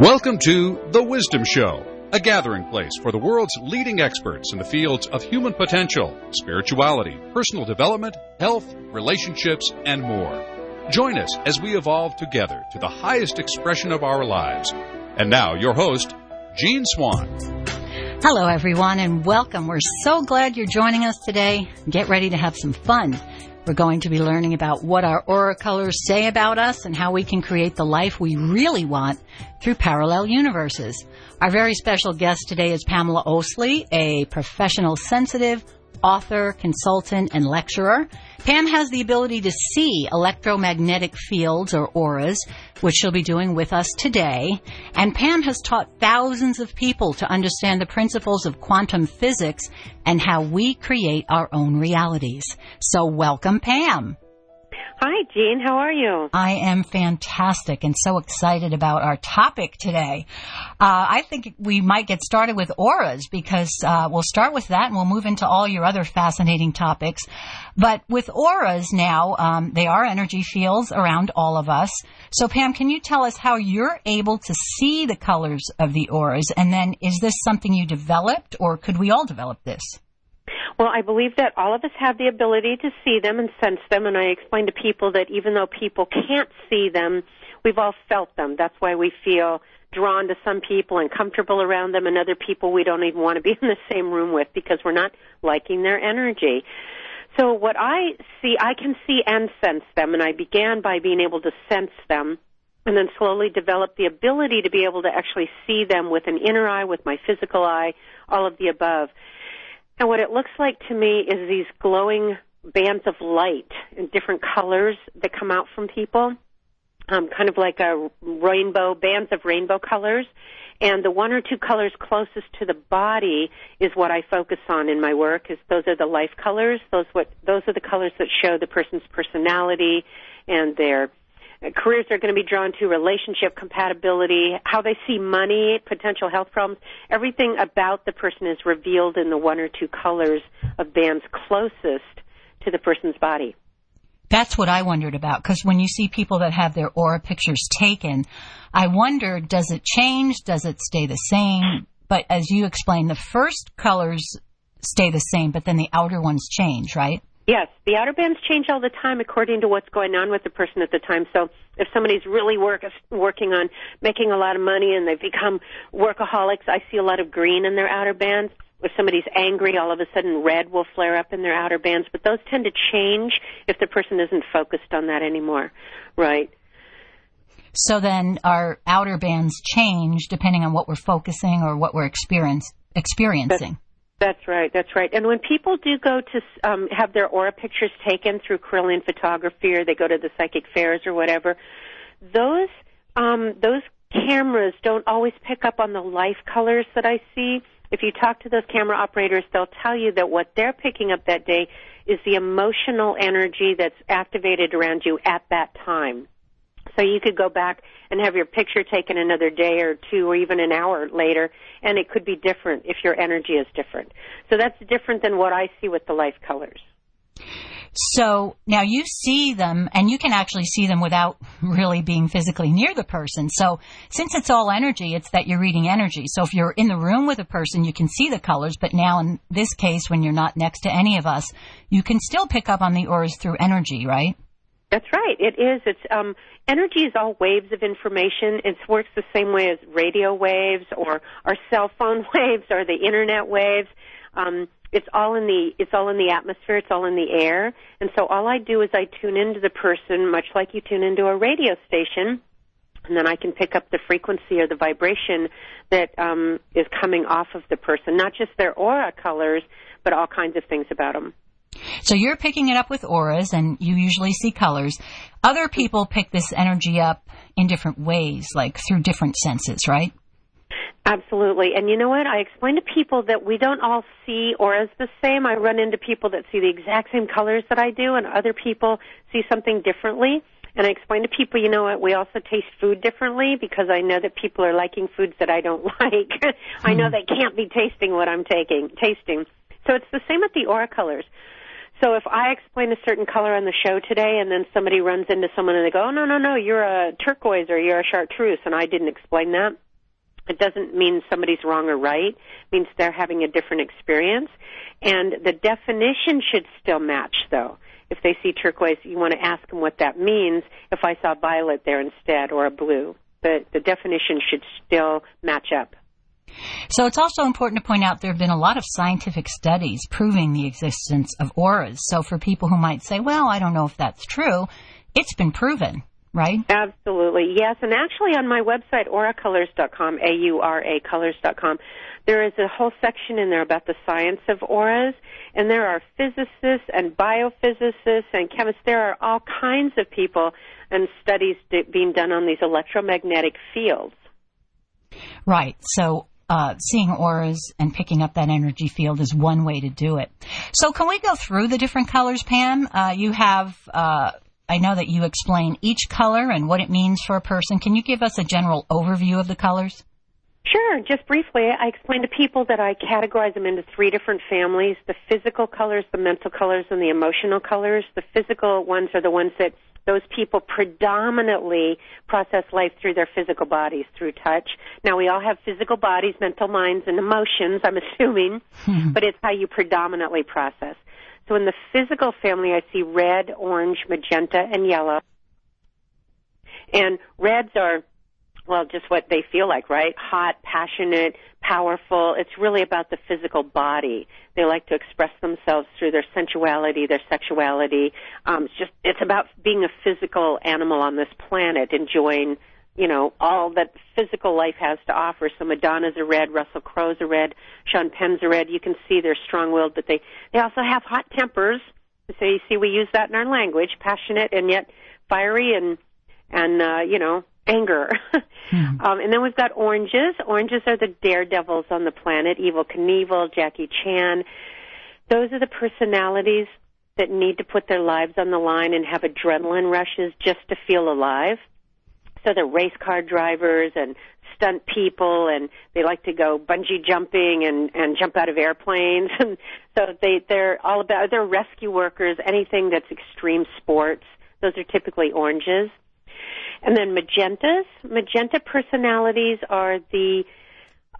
Welcome to The Wisdom Show, a gathering place for the world's leading experts in the fields of human potential, spirituality, personal development, health, relationships, and more. Join us as we evolve together to the highest expression of our lives. And now, your host, Jean Swan. Hello, everyone, and welcome. We're so glad you're joining us today. Get ready to have some fun. We're going to be learning about what our aura colors say about us and how we can create the life we really want through parallel universes. Our very special guest today is Pamala Oslie, a professional sensitive, author, consultant, and lecturer. Pam has the ability to see electromagnetic fields or auras, which she'll be doing with us today. And Pam has taught thousands of people to understand the principles of quantum physics and how we create our own realities. So welcome, Pam. Hi, Jean. How are you? I am fantastic and so excited about our topic today. Uh, I think we might get started with auras because uh, we'll start with that and we'll move into all your other fascinating topics. But with auras now, um, they are energy fields around all of us. So, Pam, can you tell us how you're able to see the colors of the auras? And then, is this something you developed, or could we all develop this? Well, I believe that all of us have the ability to see them and sense them, and I explain to people that even though people can't see them, we've all felt them. That's why we feel drawn to some people and comfortable around them, and other people we don't even want to be in the same room with because we're not liking their energy. So what I see, I can see and sense them, and I began by being able to sense them and then slowly develop the ability to be able to actually see them with an inner eye, with my physical eye, all of the above. And what it looks like to me is these glowing bands of light in different colors that come out from people, um, kind of like a rainbow, bands of rainbow colors. And the one or two colors closest to the body is what I focus on in my work. Is those are the life colors. Those what those are the colors that show the person's personality and their careers they're going to be drawn to, relationship compatibility, how they see money, potential health problems. Everything about the person is revealed in the one or two colors of bands closest to the person's body. That's what I wondered about because when you see people that have their aura pictures taken, I wonder does it change? Does it stay the same? But as you explained, the first colors stay the same, but then the outer ones change, right? Yes, the outer bands change all the time according to what's going on with the person at the time. So if somebody's really work, working on making a lot of money and they've become workaholics, I see a lot of green in their outer bands. If somebody's angry, all of a sudden red will flare up in their outer bands. But those tend to change if the person isn't focused on that anymore, right? So then our outer bands change depending on what we're focusing or what we're experience, experiencing. That's right. That's right. And when people do go to um, have their aura pictures taken through Kirlian photography, or they go to the psychic fairs or whatever, those um, those cameras don't always pick up on the life colors that I see. If you talk to those camera operators, they'll tell you that what they're picking up that day is the emotional energy that's activated around you at that time. So you could go back and have your picture taken another day or two or even an hour later, and it could be different if your energy is different. So that's different than what I see with the life colors. So now you see them and you can actually see them without really being physically near the person. So since it's all energy, it's that you're reading energy. So if you're in the room with a person, you can see the colors, but now in this case, when you're not next to any of us, you can still pick up on the auras through energy, right? That's right. It is. It's um, energy is all waves of information. It works the same way as radio waves or our cell phone waves or the internet waves. Um, it's all in the it's all in the atmosphere. It's all in the air. And so all I do is I tune into the person, much like you tune into a radio station, and then I can pick up the frequency or the vibration that um, is coming off of the person, not just their aura colors, but all kinds of things about them. So you're picking it up with auras and you usually see colors. Other people pick this energy up in different ways, like through different senses, right? Absolutely. And you know what? I explain to people that we don't all see auras the same. I run into people that see the exact same colors that I do and other people see something differently. And I explain to people, you know what, we also taste food differently because I know that people are liking foods that I don't like. I know hmm. they can't be tasting what I'm taking, tasting. So it's the same with the aura colors. So if I explain a certain color on the show today and then somebody runs into someone and they go, oh, no, no, no, you're a turquoise or you're a chartreuse, and I didn't explain that, It doesn't mean somebody's wrong or right. It means they're having a different experience. And the definition should still match, though. If they see turquoise, you want to ask them what that means if I saw violet there instead or a blue. The, the definition should still match up. So it's also important to point out there have been a lot of scientific studies proving the existence of auras. So for people who might say, well, I don't know if that's true, it's been proven right? Absolutely, yes. And actually, on my website, auracolors.com, A-U-R-A colors.com, there is a whole section in there about the science of auras, and there are physicists and biophysicists and chemists. There are all kinds of people and studies being done on these electromagnetic fields. Right. So uh, seeing auras and picking up that energy field is one way to do it. So, can we go through the different colors, Pam? Uh, you have uh, I know that you explain each color and what it means for a person. Can you give us a general overview of the colors? Sure. Just briefly, I explain to people that I categorize them into three different families the physical colors, the mental colors, and the emotional colors. The physical ones are the ones that those people predominantly process life through their physical bodies, through touch. Now, we all have physical bodies, mental minds, and emotions, I'm assuming, hmm. but it's how you predominantly process. So in the physical family, I see red, orange, magenta, and yellow. And reds are, well, just what they feel like, right? Hot, passionate, powerful. It's really about the physical body. They like to express themselves through their sensuality, their sexuality. Um, it's just, it's about being a physical animal on this planet, enjoying you know, all that physical life has to offer. So Madonna's a red, Russell Crowe's a red, Sean Penn's a red. You can see they're strong-willed, but they they also have hot tempers. So you see, we use that in our language, passionate and yet fiery and and uh, you know anger. hmm. um, and then we've got oranges. Oranges are the daredevils on the planet. Evel Knievel, Jackie Chan. Those are the personalities that need to put their lives on the line and have adrenaline rushes just to feel alive. So they're race car drivers and stunt people and they like to go bungee jumping and and jump out of airplanes and so they they're all about they're rescue workers anything that's extreme sports those are typically oranges and then magentas magenta personalities are the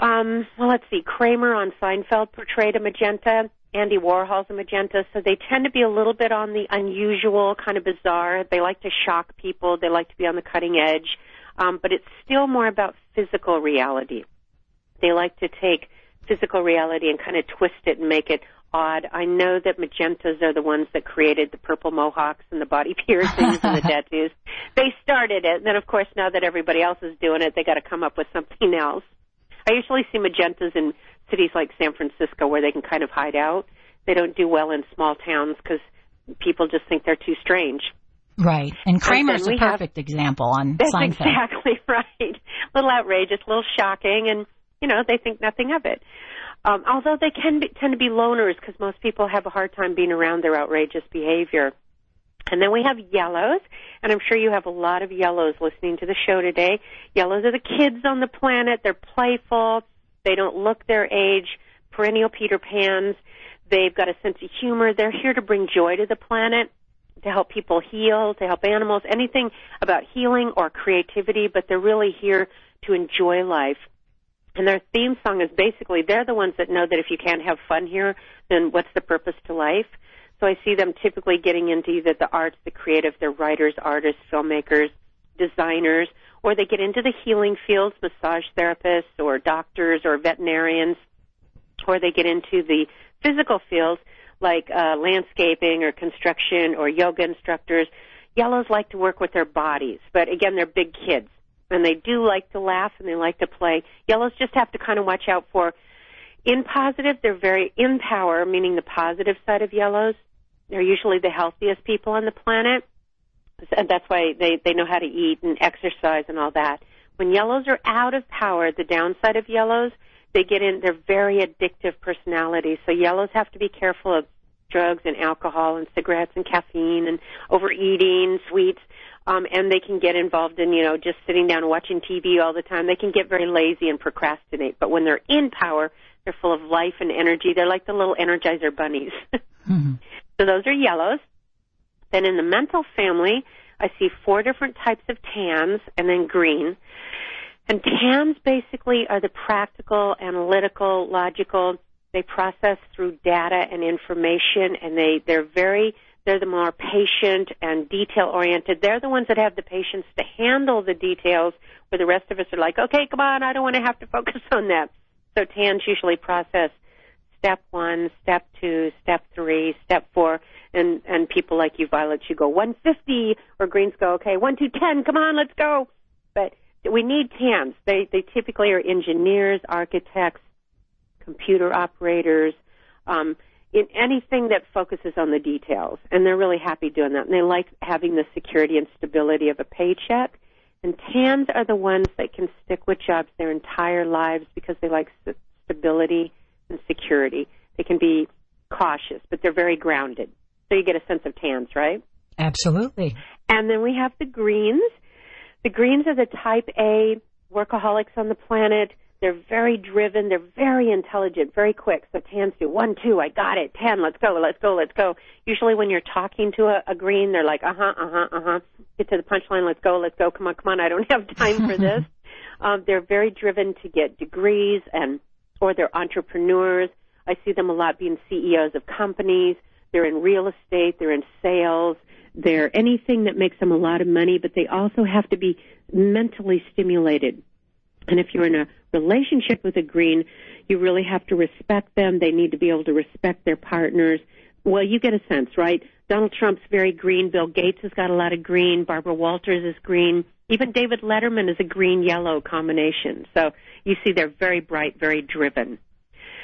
um well let's see Kramer on Seinfeld portrayed a magenta Andy Warhol's a magenta, so they tend to be a little bit on the unusual, kind of bizarre. They like to shock people. They like to be on the cutting edge, um, but it's still more about physical reality. They like to take physical reality and kind of twist it and make it odd. I know that magentas are the ones that created the purple mohawks and the body piercings and the tattoos. They started it, and then of course now that everybody else is doing it, they got to come up with something else. I usually see magentas in cities like San Francisco where they can kind of hide out. They don't do well in small towns because people just think they're too strange. Right. And Kramer's and a perfect have, example on that's Seinfeld. exactly right. A little outrageous, a little shocking, and, you know, they think nothing of it. Um, although they can be, tend to be loners because most people have a hard time being around their outrageous behavior. And then we have yellows, and I'm sure you have a lot of yellows listening to the show today. Yellows are the kids on the planet. They're playful. They don't look their age, perennial Peter Pans. They've got a sense of humor. They're here to bring joy to the planet, to help people heal, to help animals, anything about healing or creativity, but they're really here to enjoy life. And their theme song is basically they're the ones that know that if you can't have fun here, then what's the purpose to life? So I see them typically getting into either the arts, the creative, they're writers, artists, filmmakers, designers, or they get into the healing fields, massage therapists or doctors or veterinarians, or they get into the physical fields like uh, landscaping or construction or yoga instructors. Yellows like to work with their bodies, but again, they're big kids and they do like to laugh and they like to play. Yellows just have to kind of watch out for. In positive, they're very in power, meaning the positive side of yellows. They're usually the healthiest people on the planet and that's why they they know how to eat and exercise and all that. When yellows are out of power, the downside of yellows, they get in. They're very addictive personalities. So yellows have to be careful of drugs and alcohol and cigarettes and caffeine and overeating, sweets. Um, and they can get involved in, you know, just sitting down and watching TV all the time. They can get very lazy and procrastinate. But when they're in power, they're full of life and energy. They're like the little energizer bunnies. mm-hmm. So those are yellows. Then in the mental family, I see four different types of tans and then green. And TANs basically are the practical, analytical, logical. They process through data and information, and they they're very they're the more patient and detail oriented. They're the ones that have the patience to handle the details, where the rest of us are like, okay, come on, I don't want to have to focus on that. So TANs usually process step one, step two, step three, step four, and and people like you, Violet, you go 150, or Greens go, okay, one two, ten, come on, let's go. But we need TANs. They they typically are engineers, architects, computer operators, um, in anything that focuses on the details, and they're really happy doing that. And they like having the security and stability of a paycheck. And TANs are the ones that can stick with jobs their entire lives because they like stability and security. They can be cautious, but they're very grounded. So you get a sense of TANs, right? Absolutely. And then we have the greens. The greens are the type A workaholics on the planet. They're very driven. They're very intelligent, very quick. So TANs do one, two, I got it. Ten, let's go, let's go, let's go. Usually when you're talking to a, a green, they're like, uh huh, uh huh, uh huh. Get to the punchline, let's go, let's go. Come on, come on. I don't have time for this. um, they're very driven to get degrees and, or they're entrepreneurs. I see them a lot being CEOs of companies. They're in real estate. They're in sales. They're anything that makes them a lot of money, but they also have to be mentally stimulated. And if you're in a relationship with a green, you really have to respect them. They need to be able to respect their partners. Well, you get a sense, right? Donald Trump's very green. Bill Gates has got a lot of green. Barbara Walters is green. Even David Letterman is a green yellow combination. So you see they're very bright, very driven.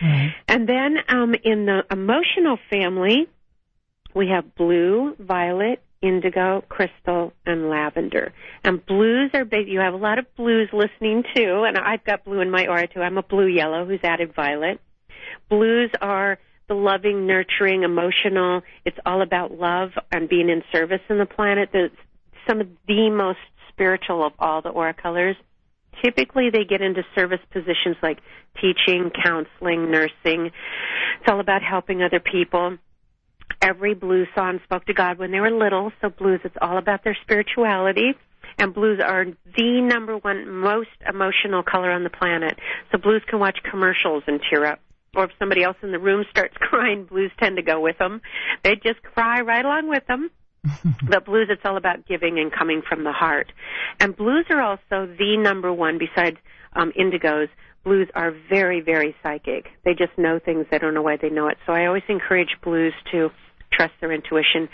Mm-hmm. And then um, in the emotional family, we have blue, violet, indigo, crystal, and lavender. And blues are big. You have a lot of blues listening too, and I've got blue in my aura too. I'm a blue yellow who's added violet. Blues are the loving, nurturing, emotional. It's all about love and being in service in the planet. The, some of the most spiritual of all the aura colors. Typically, they get into service positions like teaching, counseling, nursing. It's all about helping other people every blues song spoke to God when they were little. So blues, it's all about their spirituality. And blues are the number one most emotional color on the planet. So blues can watch commercials and tear up. Or if somebody else in the room starts crying, blues tend to go with them. They just cry right along with them. but blues, it's all about giving and coming from the heart. And blues are also the number one, besides um, indigos, blues are very, very psychic. They just know things. They don't know why they know it. So I always encourage blues to trust their intuition.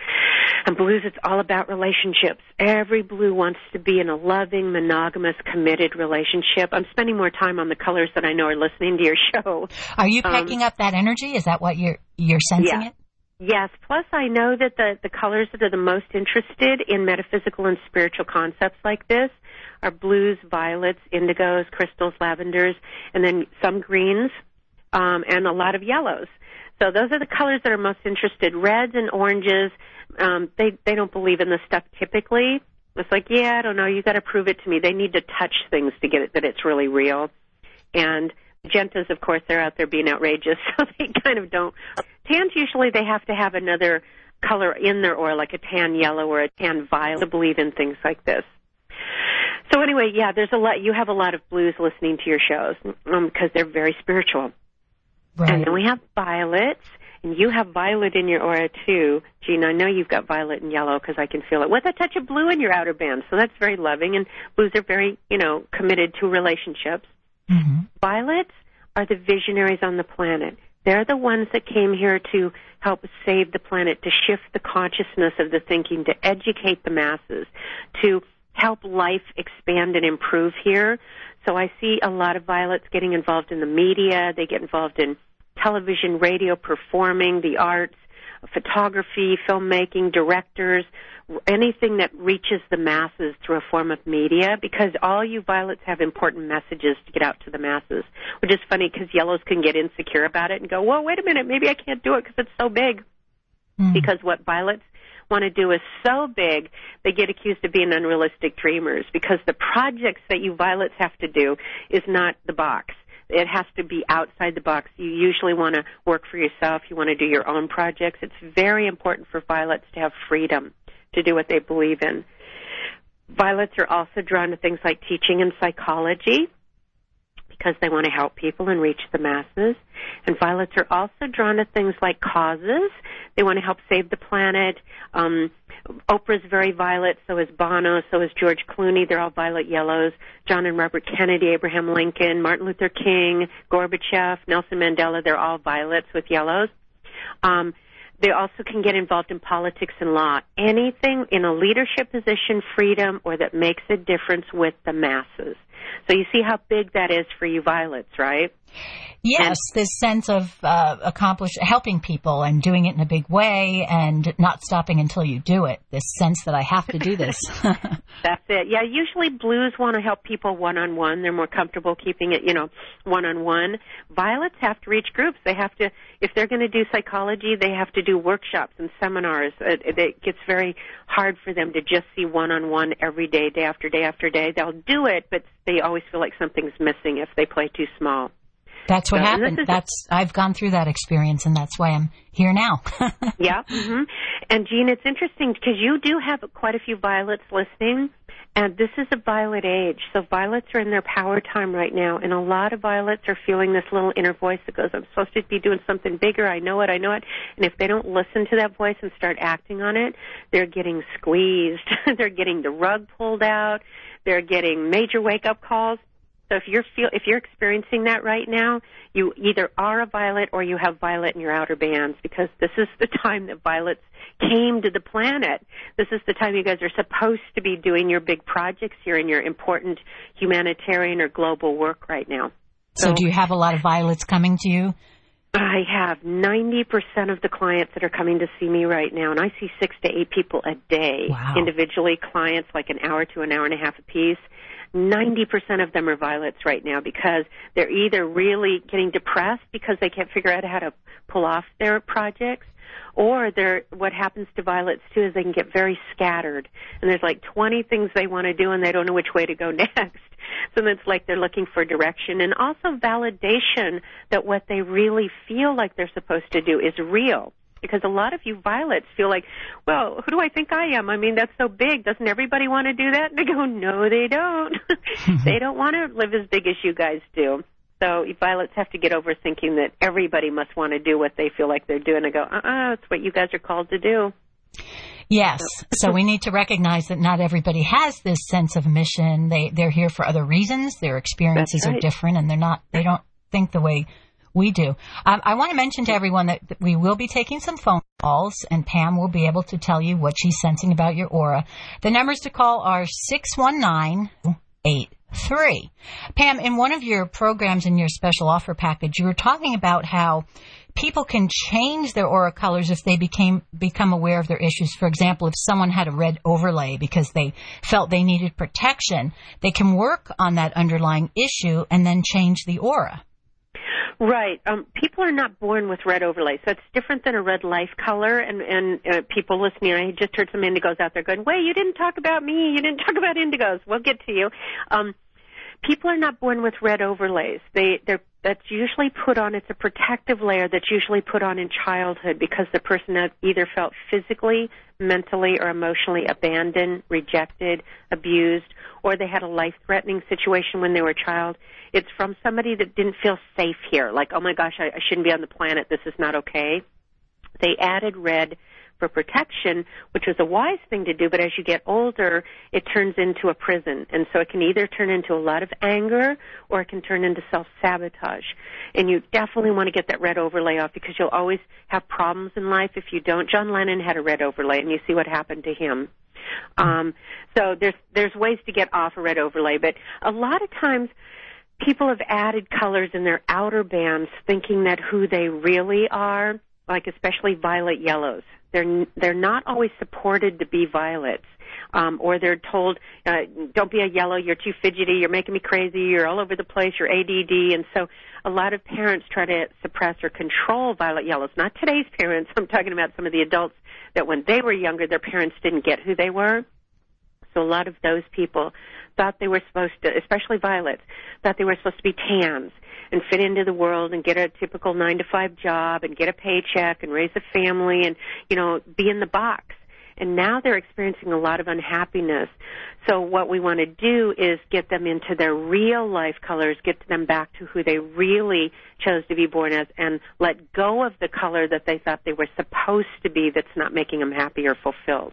And blues, it's all about relationships. Every blue wants to be in a loving, monogamous, committed relationship. I'm spending more time on the colors that I know are listening to your show. Are you um, picking um, up that energy? Is that what you're you're sensing yeah. it? Yes. Plus, I know that the the colors that are the most interested in metaphysical and spiritual concepts like this are blues, violets, indigos, crystals, lavenders, and then some greens, um, and a lot of yellows. So those are the colors that are most interested. Reds and oranges, um, they they don't believe in this stuff typically. It's like, yeah, I don't know. You got to prove it to me. They need to touch things to get it that it's really real. And magentas, of course, they're out there being outrageous, so they kind of don't. Tans usually they have to have another color in their oil, like a tan yellow or a tan violet, to believe in things like this. So anyway, yeah, there's a lot. You have a lot of blues listening to your shows because um, they're very spiritual. Right. And then we have violets, and you have violet in your aura too. Jean, I know you've got violet and yellow because I can feel it with a touch of blue in your outer band. So that's very loving, and blues are very, you know, committed to relationships. Mm-hmm. Violets are the visionaries on the planet. They're the ones that came here to help save the planet, to shift the consciousness of the thinking, to educate the masses, to help life expand and improve here. So I see a lot of violets getting involved in the media. They get involved in television, radio, performing, the arts, photography, filmmaking, directors, anything that reaches the masses through a form of media because all you violets have important messages to get out to the masses, which is funny because yellows can get insecure about it and go, whoa, wait a minute, maybe I can't do it because it's so big. Mm. Because what violets want to do is so big, they get accused of being unrealistic dreamers because the projects that you violets have to do is not the box. It has to be outside the box. You usually want to work for yourself. You want to do your own projects. It's very important for violets to have freedom to do what they believe in. Violets are also drawn to things like teaching and psychology because they want to help people and reach the masses. And violets are also drawn to things like causes. They want to help save the planet. Um, Oprah's very violet, so is Bono, so is George Clooney. They're all violet yellows. John and Robert Kennedy, Abraham Lincoln, Martin Luther King, Gorbachev, Nelson Mandela, they're all violets with yellows. Um, they also can get involved in politics and law. Anything in a leadership position, freedom, or that makes a difference with the masses. So you see how big that is for you violets, right? Yes, this sense of uh, accomplish helping people and doing it in a big way and not stopping until you do it. This sense that I have to do this. That's it. Yeah, usually blues want to help people one on one. They're more comfortable keeping it, you know, one on one. Violets have to reach groups. They have to, if they're going to do psychology, they have to do workshops and seminars. It, It, it gets very hard for them to just see one on one every day, day after day after day. They'll do it, but they always feel like something's missing if they play too small. That's what so, happened. That's I've gone through that experience, and that's why I'm here now. yeah, mm-hmm. and Jean, it's interesting because you do have quite a few violets listening, and this is a violet age. So violets are in their power time right now, and a lot of violets are feeling this little inner voice that goes, "I'm supposed to be doing something bigger. I know it. I know it." And if they don't listen to that voice and start acting on it, they're getting squeezed. they're getting the rug pulled out. They're getting major wake up calls so if you're feel if you're experiencing that right now, you either are a violet or you have violet in your outer bands because this is the time that violets came to the planet. This is the time you guys are supposed to be doing your big projects here in your important humanitarian or global work right now. So, so do you have a lot of violets coming to you? I have 90% of the clients that are coming to see me right now, and I see six to eight people a day, wow. individually, clients like an hour to an hour and a half a piece. 90% of them are violets right now because they're either really getting depressed because they can't figure out how to pull off their projects or they're what happens to violets too is they can get very scattered. And there's like 20 things they want to do and they don't know which way to go next. So it's like they're looking for direction. And also validation that what they really feel like they're supposed to do is real because a lot of you violets feel like, well, who do I think I am? I mean, that's so big. Doesn't everybody want to do that? And they go, no, they don't. they don't want to live as big as you guys do. So violets have to get over thinking that everybody must want to do what they feel like they're doing. I go, uh-uh, it's what you guys are called to do. Yes. So we need to recognize that not everybody has this sense of mission. They they're here for other reasons. Their experiences right. are different and they're not they don't think the way we do. Um, I want to mention to everyone that, we will be taking some phone calls, and Pam will be able to tell you what she's sensing about your aura. The numbers to call are 619 Pam, in one of your programs in your special offer package, you were talking about how people can change their aura colors if they became become aware of their issues. For example, if someone had a red overlay because they felt they needed protection, they can work on that underlying issue and then change the aura. Right. Um, people are not born with red overlays, so it's different than a red life color. And, and uh, people listening, I just heard some indigos out there going, "Wait, you didn't talk about me. You didn't talk about indigos." We'll get to you. Um, people are not born with red overlays. They they're that's usually put on. It's a protective layer that's usually put on in childhood because the person either felt physically, mentally, or emotionally abandoned, rejected, abused, or they had a life-threatening situation when they were a child it's from somebody that didn't feel safe here, like, oh my gosh, I, I shouldn't be on the planet. This is not okay. They added red for protection, which was a wise thing to do, but as you get older, it turns into a prison. And so it can either turn into a lot of anger or it can turn into self-sabotage. And you definitely want to get that red overlay off because you'll always have problems in life if you don't. John Lennon had a red overlay and you see what happened to him. Um, so there's, there's ways to get off a red overlay, but a lot of times people have added colors in their outer bands thinking that who they really are, like especially violet yellows. They're they're not always supported to be violets. Um, or they're told, uh, "Don't be a yellow. You're too fidgety. You're making me crazy. You're all over the place. You're ADD." And so, a lot of parents try to suppress or control violet yellows. Not today's parents. I'm talking about some of the adults that, when they were younger, their parents didn't get who they were. So a lot of those people thought they were supposed to, especially violets, thought they were supposed to be tans and fit into the world and get a typical nine to five job and get a paycheck and raise a family and, you know, be in the box. and now they're experiencing a lot of unhappiness. So what we want to do is get them into their real life colors, get them back to who they really chose to be born as, and let go of the color that they thought they were supposed to be that's not making them happy or fulfilled.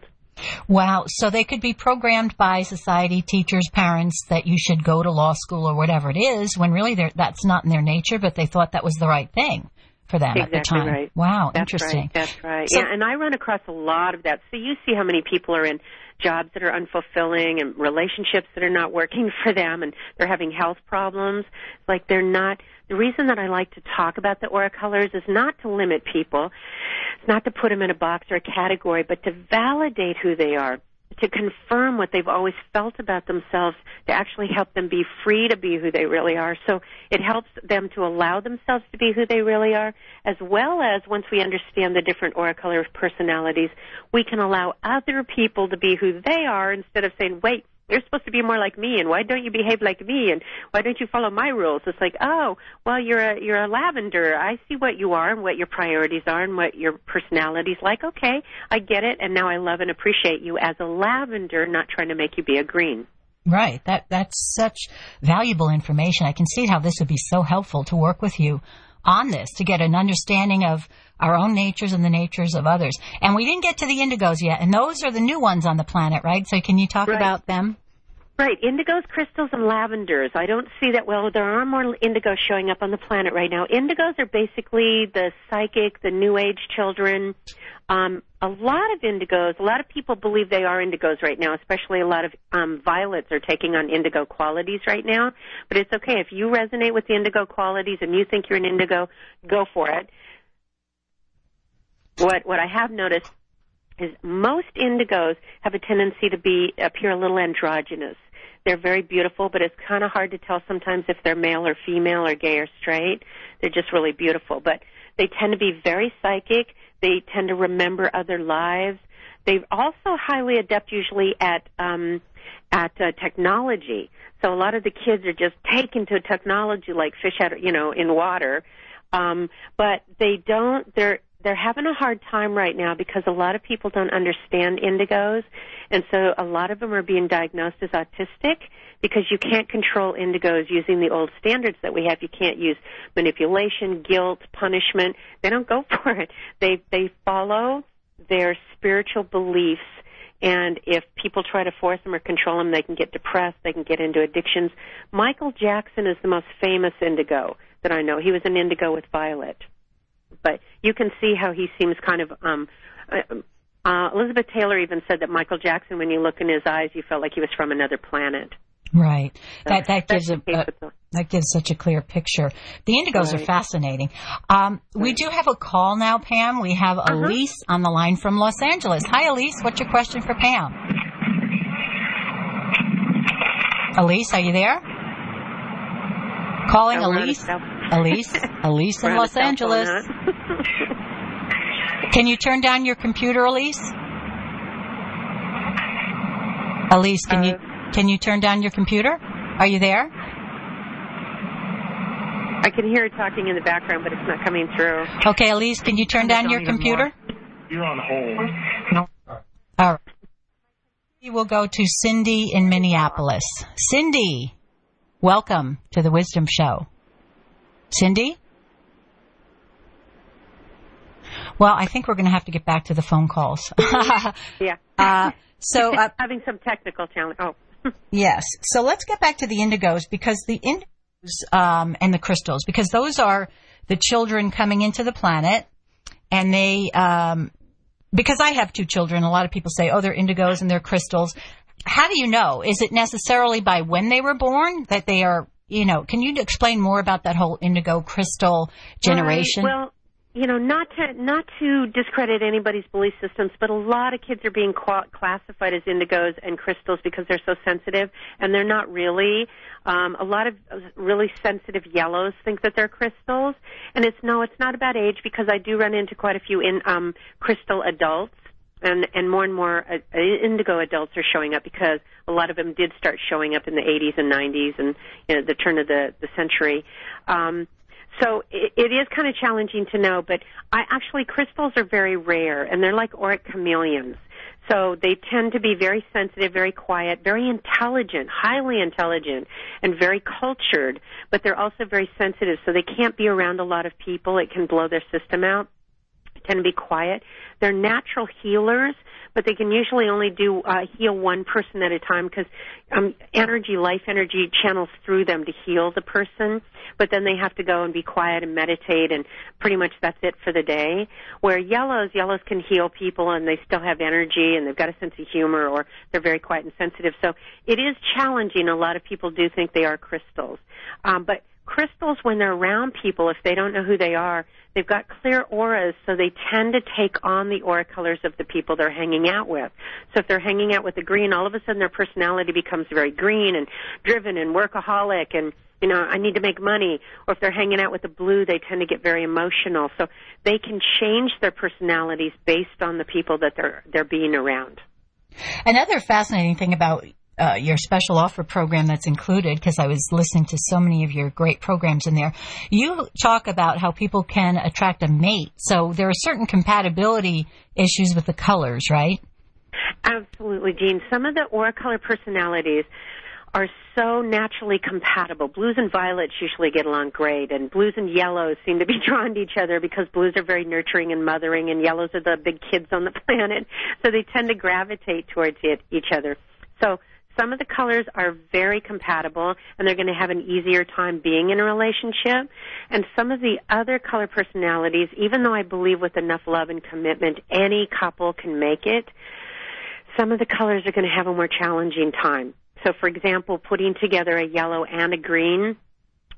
Wow. So they could be programmed by society, teachers, parents that you should go to law school or whatever it is when really that's not in their nature, but they thought that was the right thing for them exactly at the time. Right. Wow, That's interesting. Right. That's right. So, yeah, and I run across a lot of that. So you see how many people are in jobs that are unfulfilling and relationships that are not working for them and they're having health problems. Like they're not the reason that I like to talk about the aura colors is not to limit people. It's not to put them in a box or a category, but to validate who they are to confirm what they've always felt about themselves, to actually help them be free to be who they really are. So it helps them to allow themselves to be who they really are, as well as once we understand the different aura color personalities, we can allow other people to be who they are instead of saying, wait, they're supposed to be more like me and why don't you behave like me and why don't you follow my rules it's like oh well you're a you're a lavender i see what you are and what your priorities are and what your personality's like okay i get it and now i love and appreciate you as a lavender not trying to make you be a green Right. That that's such valuable information. I can see how this would be so helpful to work with you on this to get an understanding of our own natures and the natures of others. And we didn't get to the indigos yet, and those are the new ones on the planet, right? So can you talk right. about them? Right, indigos, crystals, and lavenders. I don't see that. Well, there are more indigos showing up on the planet right now. Indigos are basically the psychic, the new age children. Um, a lot of indigos, a lot of people believe they are indigos right now, especially a lot of um, violets are taking on indigo qualities right now. But it's okay. If you resonate with the indigo qualities and you think you're an indigo, go for it. What, what I have noticed is most indigos have a tendency to be appear a little androgynous. They're very beautiful, but it's kind of hard to tell sometimes if they're male or female or gay or straight. They're just really beautiful, but they tend to be very psychic. They tend to remember other lives. They're also highly adept usually at um, at uh, technology. So a lot of the kids are just taken to technology like fish out, you know, in water. Um, but they don't. They're they're having a hard time right now because a lot of people don't understand indigos, and so a lot of them are being diagnosed as autistic because you can't control indigos using the old standards that we have. You can't use manipulation, guilt, punishment. They don't go for it. They they follow their spiritual beliefs and if people try to force them or control them, they can get depressed, they can get into addictions. Michael Jackson is the most famous indigo that I know. He was an indigo with Violet but you can see how he seems kind of um uh, uh, Elizabeth Taylor even said that Michael Jackson, when you look in his eyes, you felt like he was from another planet. Right. So that that gives a, a that gives such a clear picture. The indigos right. are fascinating. Um, right. We do have a call now, Pam. We have uh-huh. Elise on the line from Los Angeles. Hi, Elise. What's your question for Pam? Elise, are you there? Calling Elise. Elise, Elise in Los Angeles. Can you turn down your computer, Elise? Elise, can uh, you can you turn down your computer? Are you there? I can hear it talking in the background, but it's not coming through. Okay, Elise, can you turn down your computer? You're on hold. No. All right. We will go to Cindy in Minneapolis. Cindy, welcome to the Wisdom Show. Cindy? Well, I think we're going to have to get back to the phone calls. yeah. Uh, so uh, having some technical challenge. Oh. yes. So let's get back to the indigos because the indigos um, and the crystals, because those are the children coming into the planet, and they. Um, because I have two children, a lot of people say, "Oh, they're indigos and they're crystals." How do you know? Is it necessarily by when they were born that they are you know, can you explain more about that whole indigo crystal generation? well, you know, not to not to discredit anybody's belief systems, but a lot of kids are being classified as indigos and crystals because they're so sensitive, and they're not really. Um, a lot of really sensitive yellows think that they're crystals, and it's no, it's not about age because I do run into quite a few in um, crystal adults and and more and more uh, indigo adults are showing up because a lot of them did start showing up in the 80s and 90s and you know the turn of the the century. Um, so it, it is kind of challenging to know, but I actually crystals are very rare and they're like auric chameleons. So they tend to be very sensitive, very quiet, very intelligent, highly intelligent, and very cultured, but they're also very sensitive, so they can't be around a lot of people. It can blow their system out. To be quiet. They're natural healers, but they can usually only do uh, heal one person at a time because um, energy, life energy, channels through them to heal the person. But then they have to go and be quiet and meditate, and pretty much that's it for the day. Where yellows, yellows can heal people, and they still have energy, and they've got a sense of humor, or they're very quiet and sensitive. So it is challenging. A lot of people do think they are crystals, um, but crystals when they're around people if they don't know who they are they've got clear auras so they tend to take on the aura colors of the people they're hanging out with. So if they're hanging out with the green all of a sudden their personality becomes very green and driven and workaholic and you know i need to make money. Or if they're hanging out with the blue they tend to get very emotional. So they can change their personalities based on the people that they're they're being around. Another fascinating thing about uh, your special offer program that's included because I was listening to so many of your great programs in there. You talk about how people can attract a mate. So there are certain compatibility issues with the colors, right? Absolutely, Jean. Some of the aura color personalities are so naturally compatible. Blues and violets usually get along great, and blues and yellows seem to be drawn to each other because blues are very nurturing and mothering, and yellows are the big kids on the planet, so they tend to gravitate towards each other. So some of the colors are very compatible and they're going to have an easier time being in a relationship. And some of the other color personalities, even though I believe with enough love and commitment, any couple can make it, some of the colors are going to have a more challenging time. So for example, putting together a yellow and a green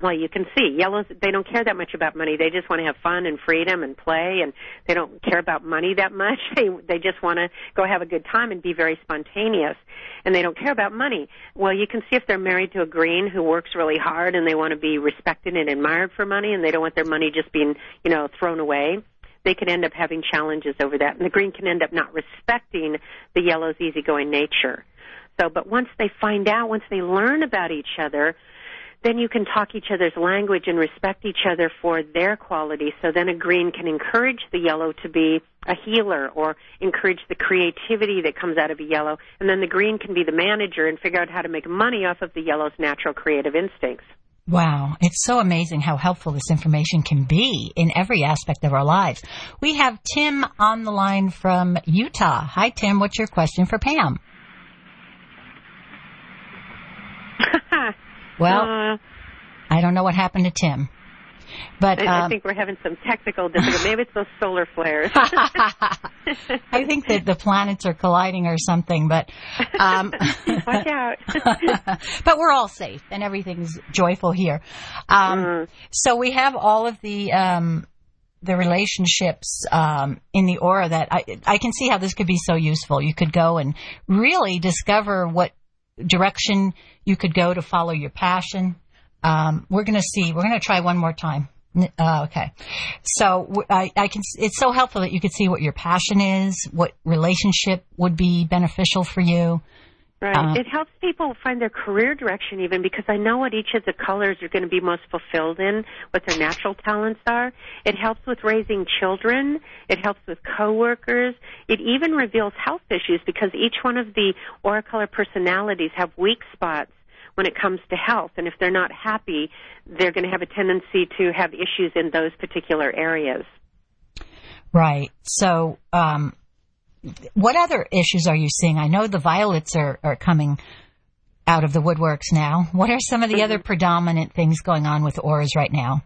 well, you can see yellows. They don't care that much about money. They just want to have fun and freedom and play, and they don't care about money that much. They they just want to go have a good time and be very spontaneous, and they don't care about money. Well, you can see if they're married to a green who works really hard and they want to be respected and admired for money, and they don't want their money just being you know thrown away. They could end up having challenges over that, and the green can end up not respecting the yellow's easygoing nature. So, but once they find out, once they learn about each other, then you can talk each other's language and respect each other for their quality. So then a green can encourage the yellow to be a healer or encourage the creativity that comes out of a yellow. And then the green can be the manager and figure out how to make money off of the yellow's natural creative instincts. Wow, it's so amazing how helpful this information can be in every aspect of our lives. We have Tim on the line from Utah. Hi, Tim. What's your question for Pam? Well, uh, I don't know what happened to Tim. But I, um, I think we're having some technical difficulties. Maybe it's those solar flares. I think that the planets are colliding or something. But um, watch out. but we're all safe and everything's joyful here. Um, mm. So we have all of the um, the relationships um, in the aura that I I can see how this could be so useful. You could go and really discover what direction you could go to follow your passion. Um, we're going to see. We're going to try one more time. Uh, okay. So I, I can. It's so helpful that you could see what your passion is, what relationship would be beneficial for you. Right. Uh, it helps people find their career direction even because I know what each of the colors are going to be most fulfilled in, what their natural talents are. It helps with raising children. It helps with coworkers. It even reveals health issues because each one of the aura color personalities have weak spots when it comes to health. And if they're not happy, they're going to have a tendency to have issues in those particular areas. Right. So, um, what other issues are you seeing? I know the violets are, are coming out of the woodworks now. What are some of the mm-hmm. other predominant things going on with auras right now?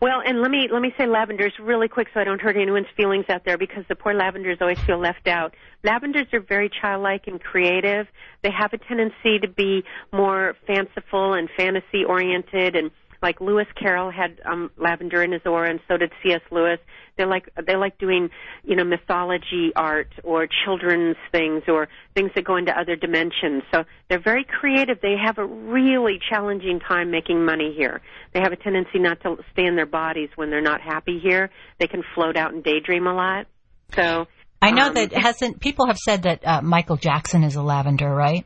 Well, and let me let me say lavenders really quick so I don't hurt anyone's feelings out there because the poor lavenders always feel left out. Lavenders are very childlike and creative. They have a tendency to be more fanciful and fantasy oriented and like Lewis Carroll had um, lavender in his aura, and so did C.S. Lewis. They like they like doing you know mythology art or children's things or things that go into other dimensions. So they're very creative. They have a really challenging time making money here. They have a tendency not to stay in their bodies when they're not happy here. They can float out and daydream a lot. So I know um, that hasn't people have said that uh, Michael Jackson is a lavender, right?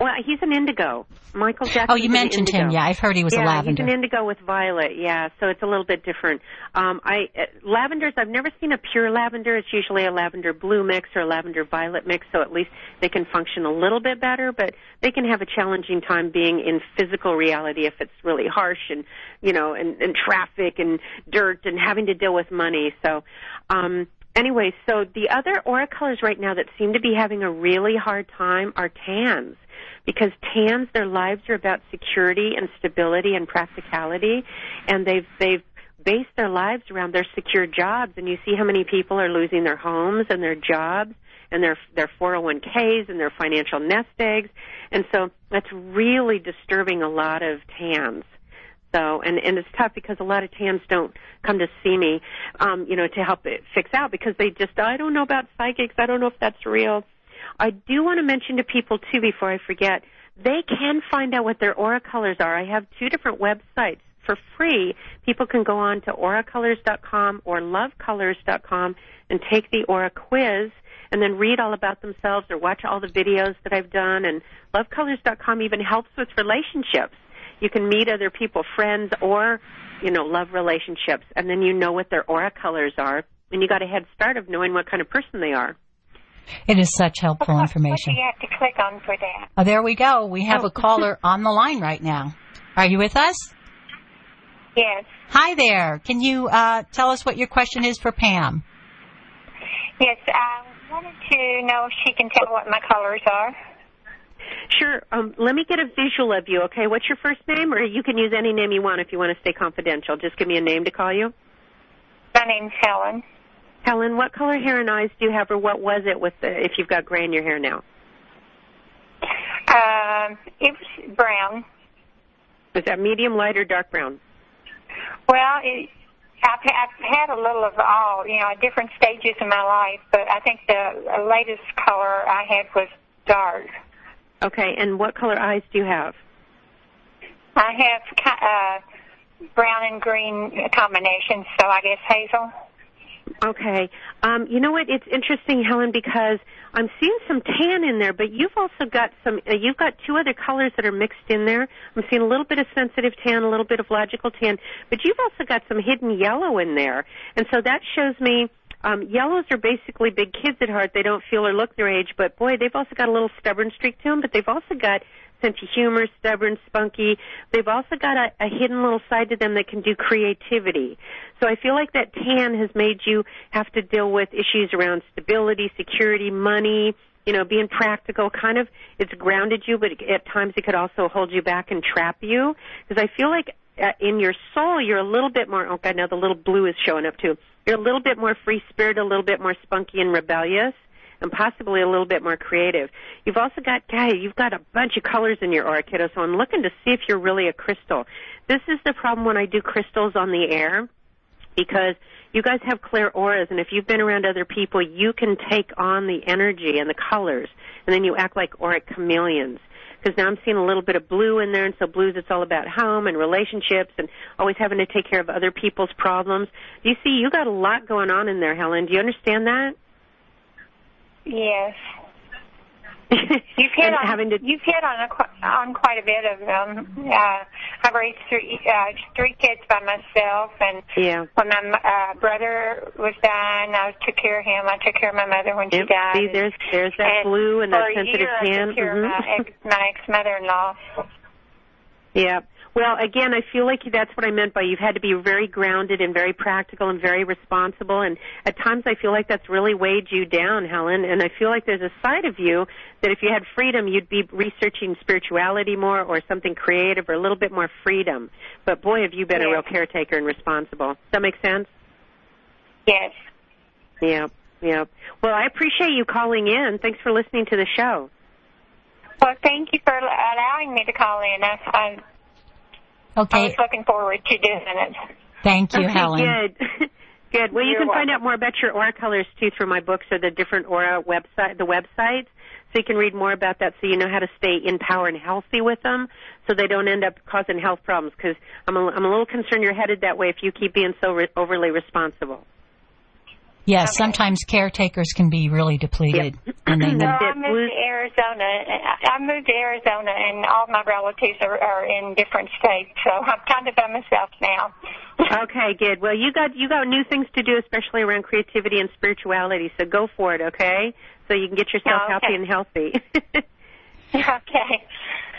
Well, he's an indigo. Michael Jackson. Oh, you mentioned him. Yeah, I've heard he was yeah, a lavender. he's an indigo with violet. Yeah, so it's a little bit different. Um, I uh, lavenders. I've never seen a pure lavender. It's usually a lavender blue mix or a lavender violet mix. So at least they can function a little bit better. But they can have a challenging time being in physical reality if it's really harsh and you know and, and traffic and dirt and having to deal with money. So. um Anyway, so the other aura colors right now that seem to be having a really hard time are tans because TANs, their lives are about security and stability and practicality, and they've they've based their lives around their secure jobs. And you see how many people are losing their homes and their jobs and their their 401ks and their financial nest eggs, and so that's really disturbing a lot of TANs. So, and and it's tough because a lot of TANs don't come to see me, um, you know, to help it fix out because they just I don't know about psychics. I don't know if that's real. I do want to mention to people too before I forget, they can find out what their aura colors are. I have two different websites for free. People can go on to auracolors.com or lovecolors.com and take the aura quiz and then read all about themselves or watch all the videos that I've done and lovecolors.com even helps with relationships. You can meet other people, friends or, you know, love relationships and then you know what their aura colors are and you got a head start of knowing what kind of person they are. It is such helpful what, information. What do you have to click on for that? Oh, there we go. We have oh. a caller on the line right now. Are you with us? Yes. Hi there. Can you uh, tell us what your question is for Pam? Yes, I wanted to know if she can tell what my colors are. Sure. Um, let me get a visual of you, okay? What's your first name? Or you can use any name you want if you want to stay confidential. Just give me a name to call you. My name's Helen. Helen, what color hair and eyes do you have, or what was it with the, if you've got gray in your hair now? Um, it was brown. Is that medium, light, or dark brown? Well, it, I've, I've had a little of all, you know, at different stages in my life, but I think the latest color I had was dark. Okay, and what color eyes do you have? I have uh, brown and green combinations, so I guess hazel. Okay. Um, you know what? It's interesting, Helen, because I'm seeing some tan in there, but you've also got some. Uh, you've got two other colors that are mixed in there. I'm seeing a little bit of sensitive tan, a little bit of logical tan, but you've also got some hidden yellow in there, and so that shows me. Um, yellows are basically big kids at heart. They don't feel or look their age, but boy, they've also got a little stubborn streak to them. But they've also got sense of humor, stubborn, spunky. They've also got a, a hidden little side to them that can do creativity. So I feel like that tan has made you have to deal with issues around stability, security, money, you know, being practical. Kind of, it's grounded you, but at times it could also hold you back and trap you. Because I feel like uh, in your soul, you're a little bit more. Oh God, now the little blue is showing up too. You're a little bit more free spirited, a little bit more spunky and rebellious and possibly a little bit more creative. You've also got, guy, you've got a bunch of colors in your aura, kiddo, so I'm looking to see if you're really a crystal. This is the problem when I do crystals on the air, because you guys have clear auras, and if you've been around other people, you can take on the energy and the colors, and then you act like auric chameleons because now I'm seeing a little bit of blue in there, and so blues it's all about home and relationships and always having to take care of other people's problems. You see, you got a lot going on in there, Helen. Do you understand that? Yes. you've hit on having to... you've hit on a, on quite a bit of them. Uh, I've raised three uh, three kids by myself, and yeah. when my uh, brother was dying, I took care of him. I took care of my mother when yep. she died. See, there's there's that and blue and that sensitive tan. I took care mm-hmm. of my ex, my ex mother-in-law. Yeah. Well, again, I feel like that's what I meant by you've had to be very grounded and very practical and very responsible. And at times I feel like that's really weighed you down, Helen. And I feel like there's a side of you that if you had freedom, you'd be researching spirituality more or something creative or a little bit more freedom. But boy, have you been yes. a real caretaker and responsible. Does that make sense? Yes. Yeah. Yeah. Well, I appreciate you calling in. Thanks for listening to the show. Well, thank you for allowing me to call in. I, I Okay. I was looking forward to doing it. Thank you, okay, Helen. Good. good. Well, you You're can welcome. find out more about your aura colors too through my books or the different aura website, the websites. So you can read more about that, so you know how to stay in power and healthy with them, so they don't end up causing health problems. Because I'm a, I'm a little concerned you're headed that way if you keep being so re- overly responsible. Yes, Okay. sometimes caretakers can be really depleted. And they know. Well, I moved to Arizona. I moved to Arizona, and all my relatives are, are in different states, so I'm kind of by myself now. okay, good. Well, you got you got new things to do, especially around creativity and spirituality. So go for it, okay? So you can get yourself oh, okay. healthy and healthy. okay.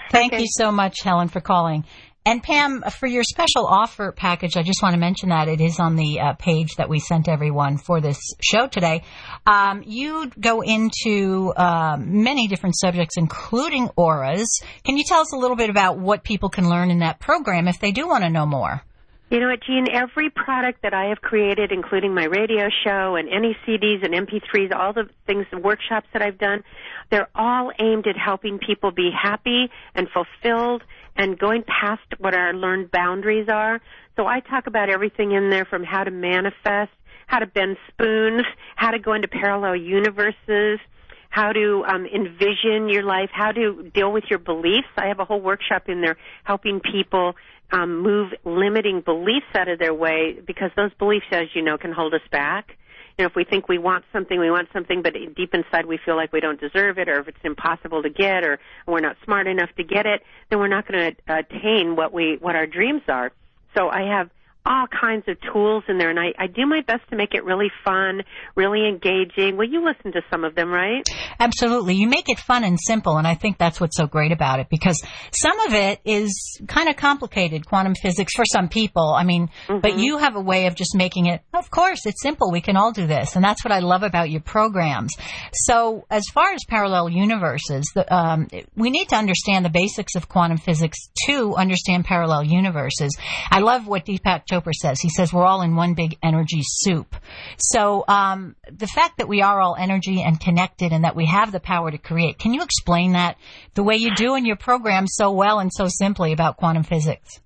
Thank okay. you so much, Helen, for calling. And Pam, for your special offer package, I just want to mention that it is on the uh, page that we sent everyone for this show today. Um, you go into uh, many different subjects, including auras. Can you tell us a little bit about what people can learn in that program if they do want to know more? You know what, Jean? Every product that I have created, including my radio show and any CDs and MP3s, all the things, the workshops that I've done, they're all aimed at helping people be happy and fulfilled and going past what our learned boundaries are. So I talk about everything in there from how to manifest, how to bend spoons, how to go into parallel universes, how to um, envision your life, how to deal with your beliefs. I have a whole workshop in there helping people um, move limiting beliefs out of their way because those beliefs, as you know, can hold us back. You know, if we think we want something, we want something, but deep inside we feel like we don't deserve it, or if it's impossible to get, or we're not smart enough to get it, then we're not going to attain what we what our dreams are. So I have all kinds of tools in there, and I, I do my best to make it really fun, really engaging. Well, you listen to some of them, right? Absolutely. You make it fun and simple, and I think that's what's so great about it because some of it is kind of complicated, quantum physics for some people. I mean, mm-hmm. but you have a way of just making it, of course, it's simple. We can all do this, and that's what I love about your programs. So, as far as parallel universes, the, um, we need to understand the basics of quantum physics to understand parallel universes. I love what Deepak Chopra says. He says we're all in one big energy soup. So um, the fact that we are all energy and connected and that we have the power to create, can you explain that the way you do in your program so well and so simply about quantum physics?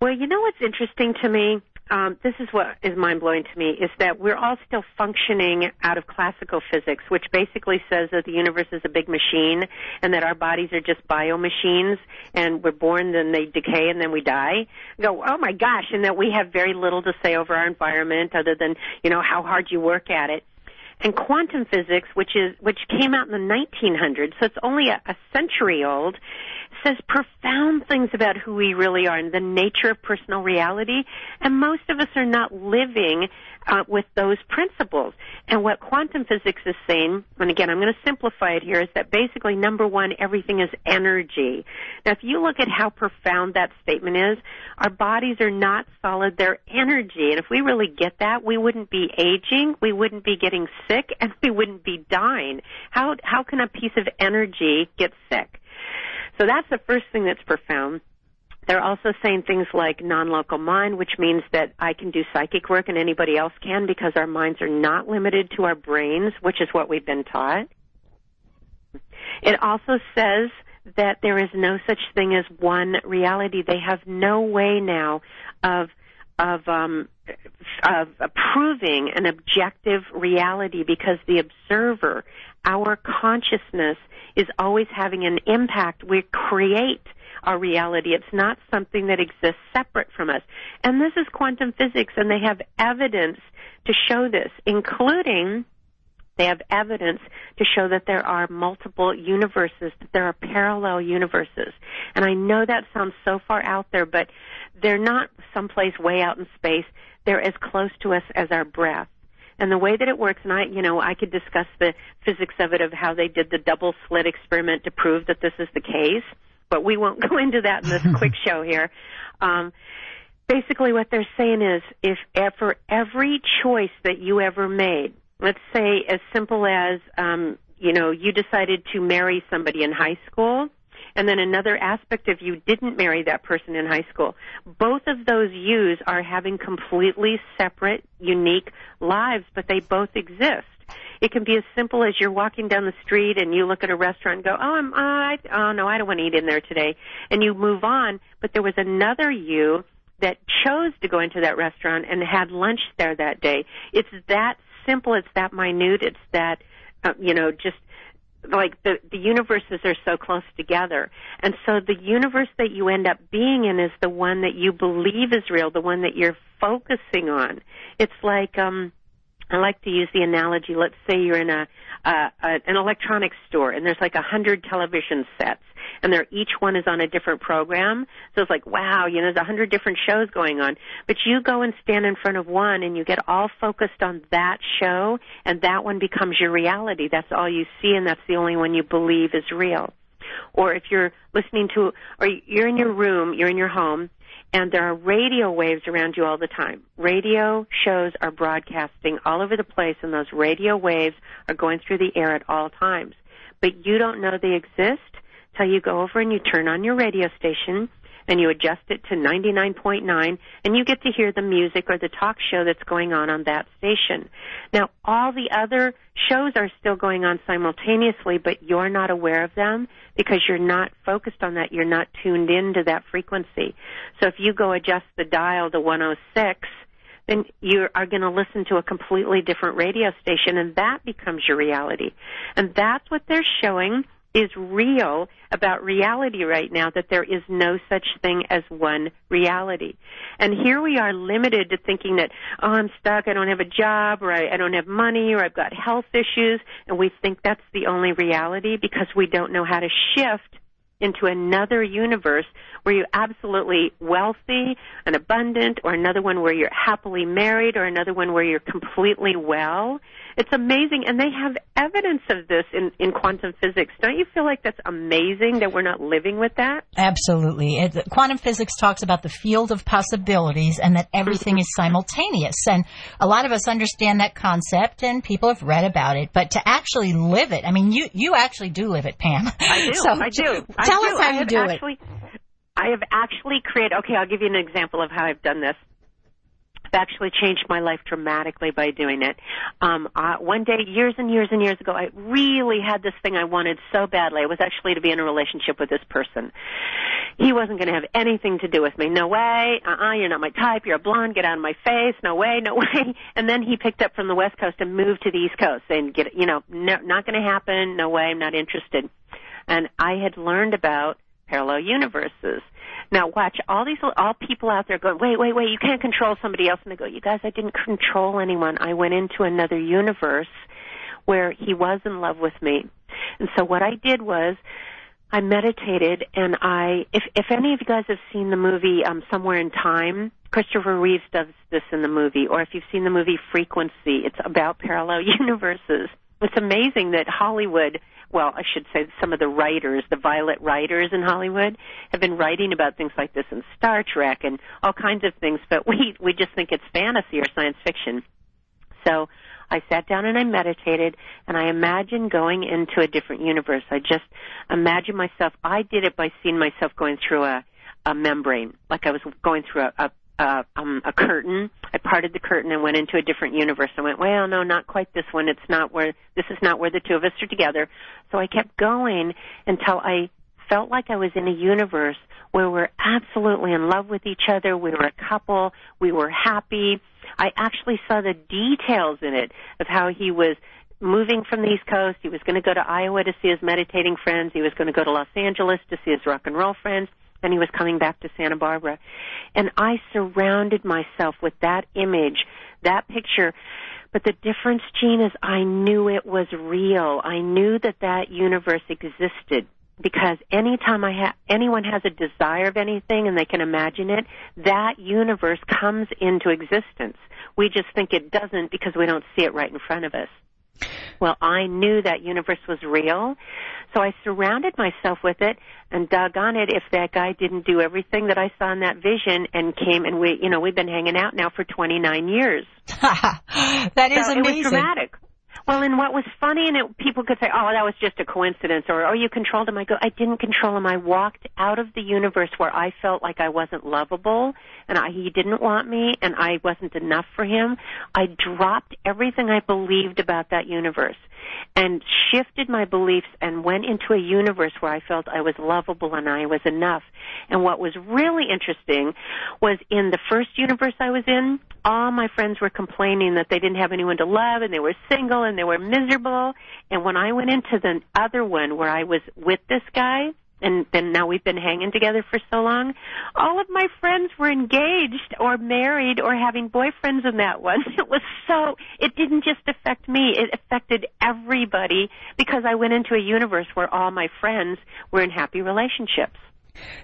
Well, you know what's interesting to me? Um, this is what is mind blowing to me is that we're all still functioning out of classical physics, which basically says that the universe is a big machine and that our bodies are just bio machines and we're born, then they decay, and then we die. go, oh my gosh, and that we have very little to say over our environment other than you know how hard you work at it and quantum physics, which is which came out in the 1900s, so it's only a, a century old, says profound things about who we really are and the nature of personal reality. And most of us are not living uh, with those principles. And what quantum physics is saying, and again, I'm going to simplify it here, is that basically, number one, everything is energy. Now, if you look at how profound that statement is, our bodies are not solid, they're energy. And if we really get that, we wouldn't be aging, we wouldn't be getting sick, and we wouldn't be dying. How, how can a piece of energy get sick? So that's the first thing that's profound. They're also saying things like non-local mind, which means that I can do psychic work and anybody else can because our minds are not limited to our brains, which is what we've been taught. It also says that there is no such thing as one reality. They have no way now of of um, of proving an objective reality because the observer, our consciousness, is always having an impact. We create our reality. It's not something that exists separate from us. And this is quantum physics, and they have evidence to show this, including they have evidence to show that there are multiple universes, that there are parallel universes. And I know that sounds so far out there, but they're not someplace way out in space. They're as close to us as our breath. And the way that it works, and I, you know, I could discuss the physics of it of how they did the double slit experiment to prove that this is the case, but we won't go into that in this quick show here. Um, basically, what they're saying is, if for every choice that you ever made, let's say as simple as, um, you know, you decided to marry somebody in high school, and then another aspect of you didn't marry that person in high school. Both of those yous are having completely separate, unique lives, but they both exist. It can be as simple as you're walking down the street and you look at a restaurant and go, "Oh, I'm, I, oh no, I don't want to eat in there today," and you move on. But there was another you that chose to go into that restaurant and had lunch there that day. It's that simple. It's that minute. It's that, uh, you know, just like the the universes are so close together and so the universe that you end up being in is the one that you believe is real the one that you're focusing on it's like um I like to use the analogy. Let's say you're in a, uh, a an electronics store and there's like a hundred television sets, and they're each one is on a different program. So it's like, wow, you know, there's a hundred different shows going on. But you go and stand in front of one, and you get all focused on that show, and that one becomes your reality. That's all you see, and that's the only one you believe is real. Or if you're listening to, or you're in your room, you're in your home, and there are radio waves around you all the time. Radio shows are broadcasting all over the place, and those radio waves are going through the air at all times. But you don't know they exist till you go over and you turn on your radio station and you adjust it to 99.9 and you get to hear the music or the talk show that's going on on that station. Now, all the other shows are still going on simultaneously, but you're not aware of them because you're not focused on that. You're not tuned into that frequency. So if you go adjust the dial to 106, then you are going to listen to a completely different radio station and that becomes your reality. And that's what they're showing is real about reality right now that there is no such thing as one reality. And here we are limited to thinking that, oh, I'm stuck, I don't have a job, or I, I don't have money, or I've got health issues, and we think that's the only reality because we don't know how to shift into another universe where you're absolutely wealthy and abundant, or another one where you're happily married, or another one where you're completely well. It's amazing, and they have evidence of this in, in quantum physics. Don't you feel like that's amazing that we're not living with that? Absolutely. It, quantum physics talks about the field of possibilities and that everything is simultaneous. And a lot of us understand that concept, and people have read about it. But to actually live it, I mean, you you actually do live it, Pam. I do. so I do. Tell I us how I you do actually, it. I have actually created. Okay, I'll give you an example of how I've done this actually changed my life dramatically by doing it. Um, uh, one day, years and years and years ago, I really had this thing I wanted so badly. It was actually to be in a relationship with this person. He wasn't going to have anything to do with me. No way. Uh-uh, you're not my type. You're a blonde. Get out of my face. No way. No way. And then he picked up from the West Coast and moved to the East Coast and get, you know, no, not going to happen. No way. I'm not interested. And I had learned about parallel universes now watch all these all people out there going, wait, wait, wait, you can't control somebody else. And they go, you guys, I didn't control anyone. I went into another universe where he was in love with me. And so what I did was I meditated and I if if any of you guys have seen the movie um Somewhere in Time, Christopher Reeves does this in the movie, or if you've seen the movie Frequency, it's about parallel universes. It's amazing that Hollywood well, I should say some of the writers, the violet writers in Hollywood, have been writing about things like this in Star Trek and all kinds of things, but we we just think it's fantasy or science fiction. So I sat down and I meditated and I imagined going into a different universe. I just imagined myself I did it by seeing myself going through a a membrane, like I was going through a, a uh, um, a curtain. I parted the curtain and went into a different universe. I went, well, no, not quite this one. It's not where this is not where the two of us are together. So I kept going until I felt like I was in a universe where we're absolutely in love with each other. We were a couple. We were happy. I actually saw the details in it of how he was moving from the East Coast. He was going to go to Iowa to see his meditating friends. He was going to go to Los Angeles to see his rock and roll friends and he was coming back to Santa Barbara. And I surrounded myself with that image, that picture. But the difference, Jean, is I knew it was real. I knew that that universe existed because anytime I ha- anyone has a desire of anything and they can imagine it, that universe comes into existence. We just think it doesn't because we don't see it right in front of us. Well, I knew that universe was real, so I surrounded myself with it and doggone it if that guy didn't do everything that I saw in that vision and came and we, you know, we've been hanging out now for 29 years. that is so amazing. It was dramatic. Well, and what was funny, and it, people could say, "Oh, that was just a coincidence," or "Oh, you controlled him." I go, "I didn't control him. I walked out of the universe where I felt like I wasn't lovable, and I, he didn't want me, and I wasn't enough for him. I dropped everything I believed about that universe, and shifted my beliefs, and went into a universe where I felt I was lovable and I was enough. And what was really interesting was in the first universe I was in, all my friends were complaining that they didn't have anyone to love, and they were single and they were miserable. And when I went into the other one where I was with this guy, and then now we've been hanging together for so long, all of my friends were engaged or married or having boyfriends in that one. It was so, it didn't just affect me, it affected everybody because I went into a universe where all my friends were in happy relationships.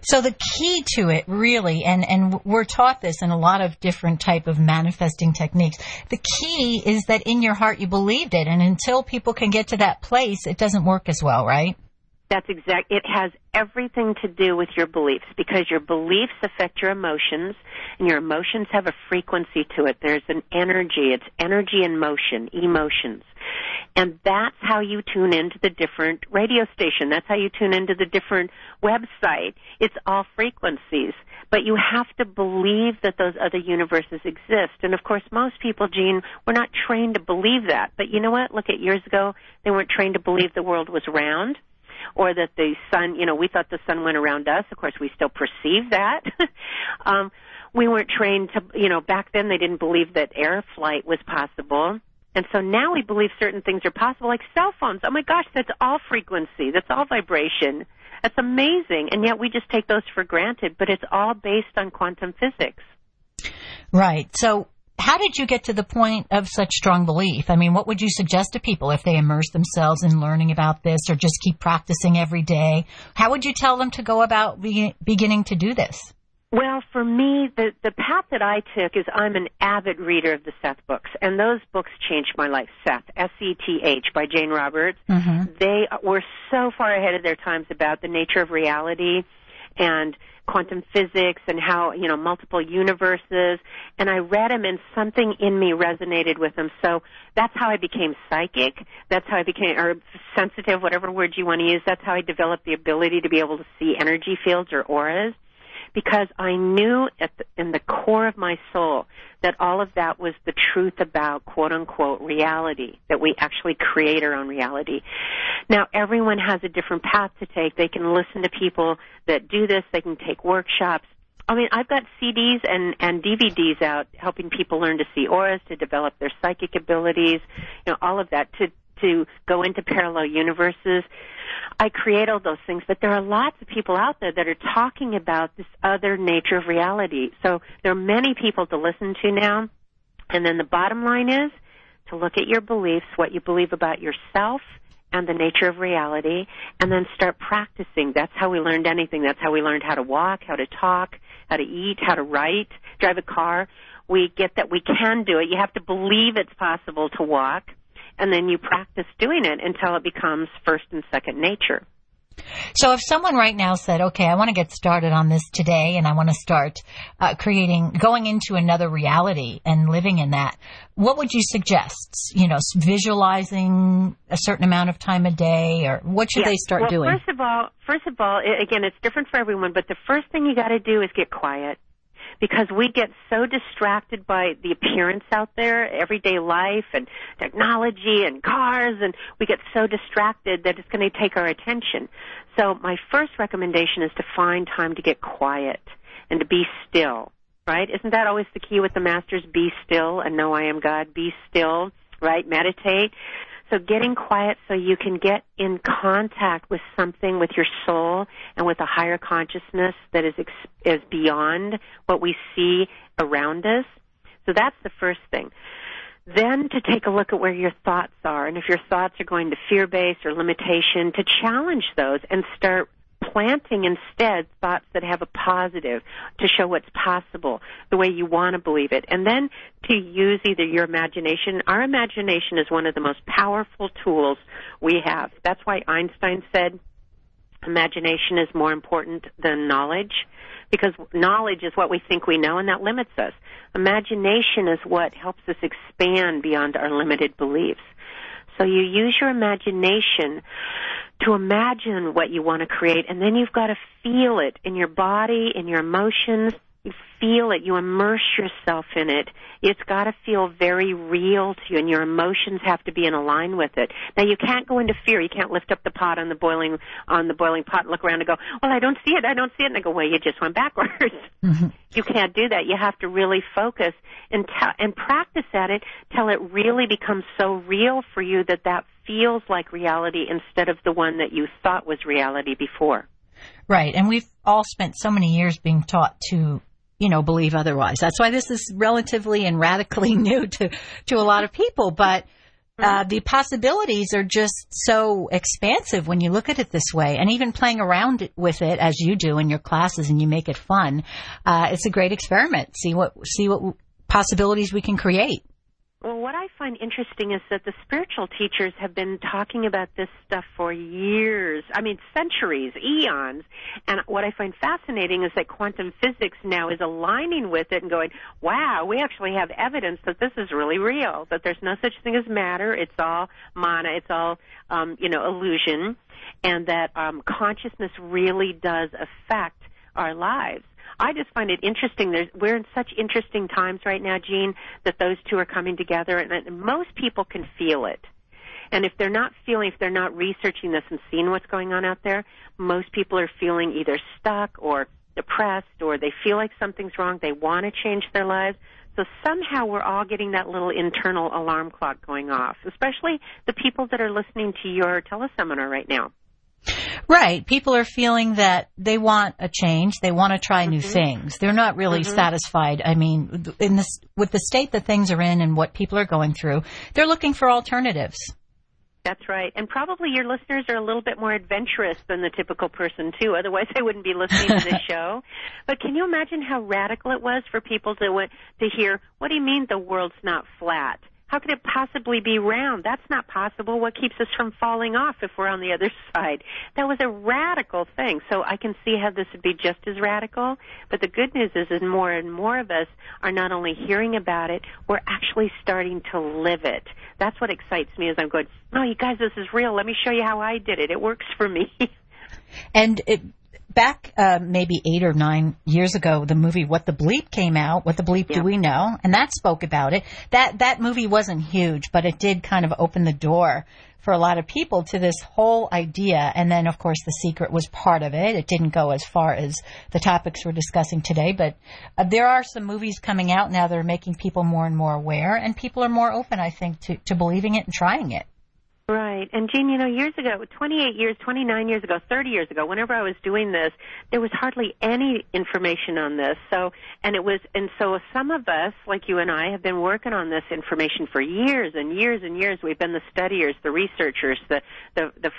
So the key to it really, and, and we're taught this in a lot of different type of manifesting techniques. The key is that in your heart you believed it. And until people can get to that place, it doesn't work as well, right? That's exact. It has everything to do with your beliefs because your beliefs affect your emotions, and your emotions have a frequency to it. There's an energy. It's energy and motion, emotions. And that's how you tune into the different radio station. That's how you tune into the different website. It's all frequencies. But you have to believe that those other universes exist. And of course, most people, Jean, were not trained to believe that. But you know what? Look at years ago, they weren't trained to believe the world was round or that the sun, you know, we thought the sun went around us. Of course, we still perceive that. um, we weren't trained to, you know, back then they didn't believe that air flight was possible. And so now we believe certain things are possible, like cell phones. Oh my gosh, that's all frequency. That's all vibration. That's amazing. And yet we just take those for granted, but it's all based on quantum physics. Right. So how did you get to the point of such strong belief? I mean, what would you suggest to people if they immerse themselves in learning about this or just keep practicing every day? How would you tell them to go about be- beginning to do this? Well, for me, the the path that I took is I'm an avid reader of the Seth books, and those books changed my life. Seth, S E T H, by Jane Roberts. Mm-hmm. They were so far ahead of their times about the nature of reality and quantum physics and how you know multiple universes and i read them and something in me resonated with them so that's how i became psychic. That's how i became or sensitive whatever word you want to use. That's how i developed the ability to be able to see energy fields or auras because I knew the, in the core of my soul that all of that was the truth about quote unquote reality, that we actually create our own reality. Now everyone has a different path to take. They can listen to people that do this, they can take workshops. I mean, I've got CDs and, and DVDs out helping people learn to see auras, to develop their psychic abilities, you know, all of that, to, to go into parallel universes. I create all those things, but there are lots of people out there that are talking about this other nature of reality. So there are many people to listen to now. And then the bottom line is to look at your beliefs, what you believe about yourself and the nature of reality, and then start practicing. That's how we learned anything. That's how we learned how to walk, how to talk, how to eat, how to write, drive a car. We get that we can do it. You have to believe it's possible to walk and then you practice doing it until it becomes first and second nature. So if someone right now said, okay, I want to get started on this today and I want to start uh, creating, going into another reality and living in that, what would you suggest? You know, visualizing a certain amount of time a day or what should they start well, doing? First of all, first of all, again, it's different for everyone, but the first thing you got to do is get quiet because we get so distracted by the appearance out there, everyday life and technology and cars, and we get so distracted that it's going to take our attention. So my first recommendation is to find time to get quiet and to be still, right? Isn't that always the key with the masters? Be still and know I am God. Be still, right? Meditate. So getting quiet so you can get in contact with something with your soul and with a higher consciousness that is ex- is beyond what we see around us. So that's the first thing. Then to take a look at where your thoughts are and if your thoughts are going to fear based or limitation to challenge those and start planting instead thoughts that have a positive to show what's possible, the way you want to believe it. And then to use either your imagination. Our imagination is one of the most powerful tools we have. That's why Einstein said imagination is more important than knowledge because knowledge is what we think we know and that limits us. Imagination is what helps us expand beyond our limited beliefs. So you use your imagination to imagine what you want to create, and then you've got to feel it in your body, in your emotions. You feel it. You immerse yourself in it. It's got to feel very real to you, and your emotions have to be in line with it. Now, you can't go into fear. You can't lift up the pot on the boiling on the boiling pot, and look around and go, "Well, I don't see it. I don't see it." And I go, "Well, you just went backwards." Mm-hmm. You can't do that. You have to really focus and t- and practice at it till it really becomes so real for you that that feels like reality instead of the one that you thought was reality before. Right. And we've all spent so many years being taught to, you know, believe otherwise. That's why this is relatively and radically new to, to a lot of people. But uh, the possibilities are just so expansive when you look at it this way. And even playing around with it as you do in your classes and you make it fun, uh, it's a great experiment. See what, see what possibilities we can create. Well, what I find interesting is that the spiritual teachers have been talking about this stuff for years. I mean, centuries, eons. And what I find fascinating is that quantum physics now is aligning with it and going, wow, we actually have evidence that this is really real, that there's no such thing as matter. It's all mana. It's all, um, you know, illusion. And that um, consciousness really does affect our lives. I just find it interesting. There's, we're in such interesting times right now, Jean, that those two are coming together, and, and most people can feel it. And if they're not feeling, if they're not researching this and seeing what's going on out there, most people are feeling either stuck or depressed or they feel like something's wrong. They want to change their lives. So somehow we're all getting that little internal alarm clock going off, especially the people that are listening to your teleseminar right now. Right. People are feeling that they want a change. They want to try mm-hmm. new things. They're not really mm-hmm. satisfied. I mean, in this, with the state that things are in and what people are going through, they're looking for alternatives. That's right. And probably your listeners are a little bit more adventurous than the typical person too. Otherwise they wouldn't be listening to this show. But can you imagine how radical it was for people to to hear, what do you mean the world's not flat? How could it possibly be round? That's not possible. What keeps us from falling off if we're on the other side? That was a radical thing. So I can see how this would be just as radical. But the good news is, is more and more of us are not only hearing about it, we're actually starting to live it. That's what excites me as I'm going, oh, you guys, this is real. Let me show you how I did it. It works for me. and it, back uh, maybe eight or nine years ago, the movie "What the Bleep" came out. What the bleep yeah. do we know? And that spoke about it. That that movie wasn't huge, but it did kind of open the door for a lot of people to this whole idea. And then, of course, The Secret was part of it. It didn't go as far as the topics we're discussing today, but uh, there are some movies coming out now that are making people more and more aware, and people are more open, I think, to, to believing it and trying it. Right. And Jean, you know, years ago, 28 years, 29 years ago, 30 years ago, whenever I was doing this, there was hardly any information on this. So, and it was, and so some of us, like you and I, have been working on this information for years and years and years. We've been the studiers, the researchers, the, the, the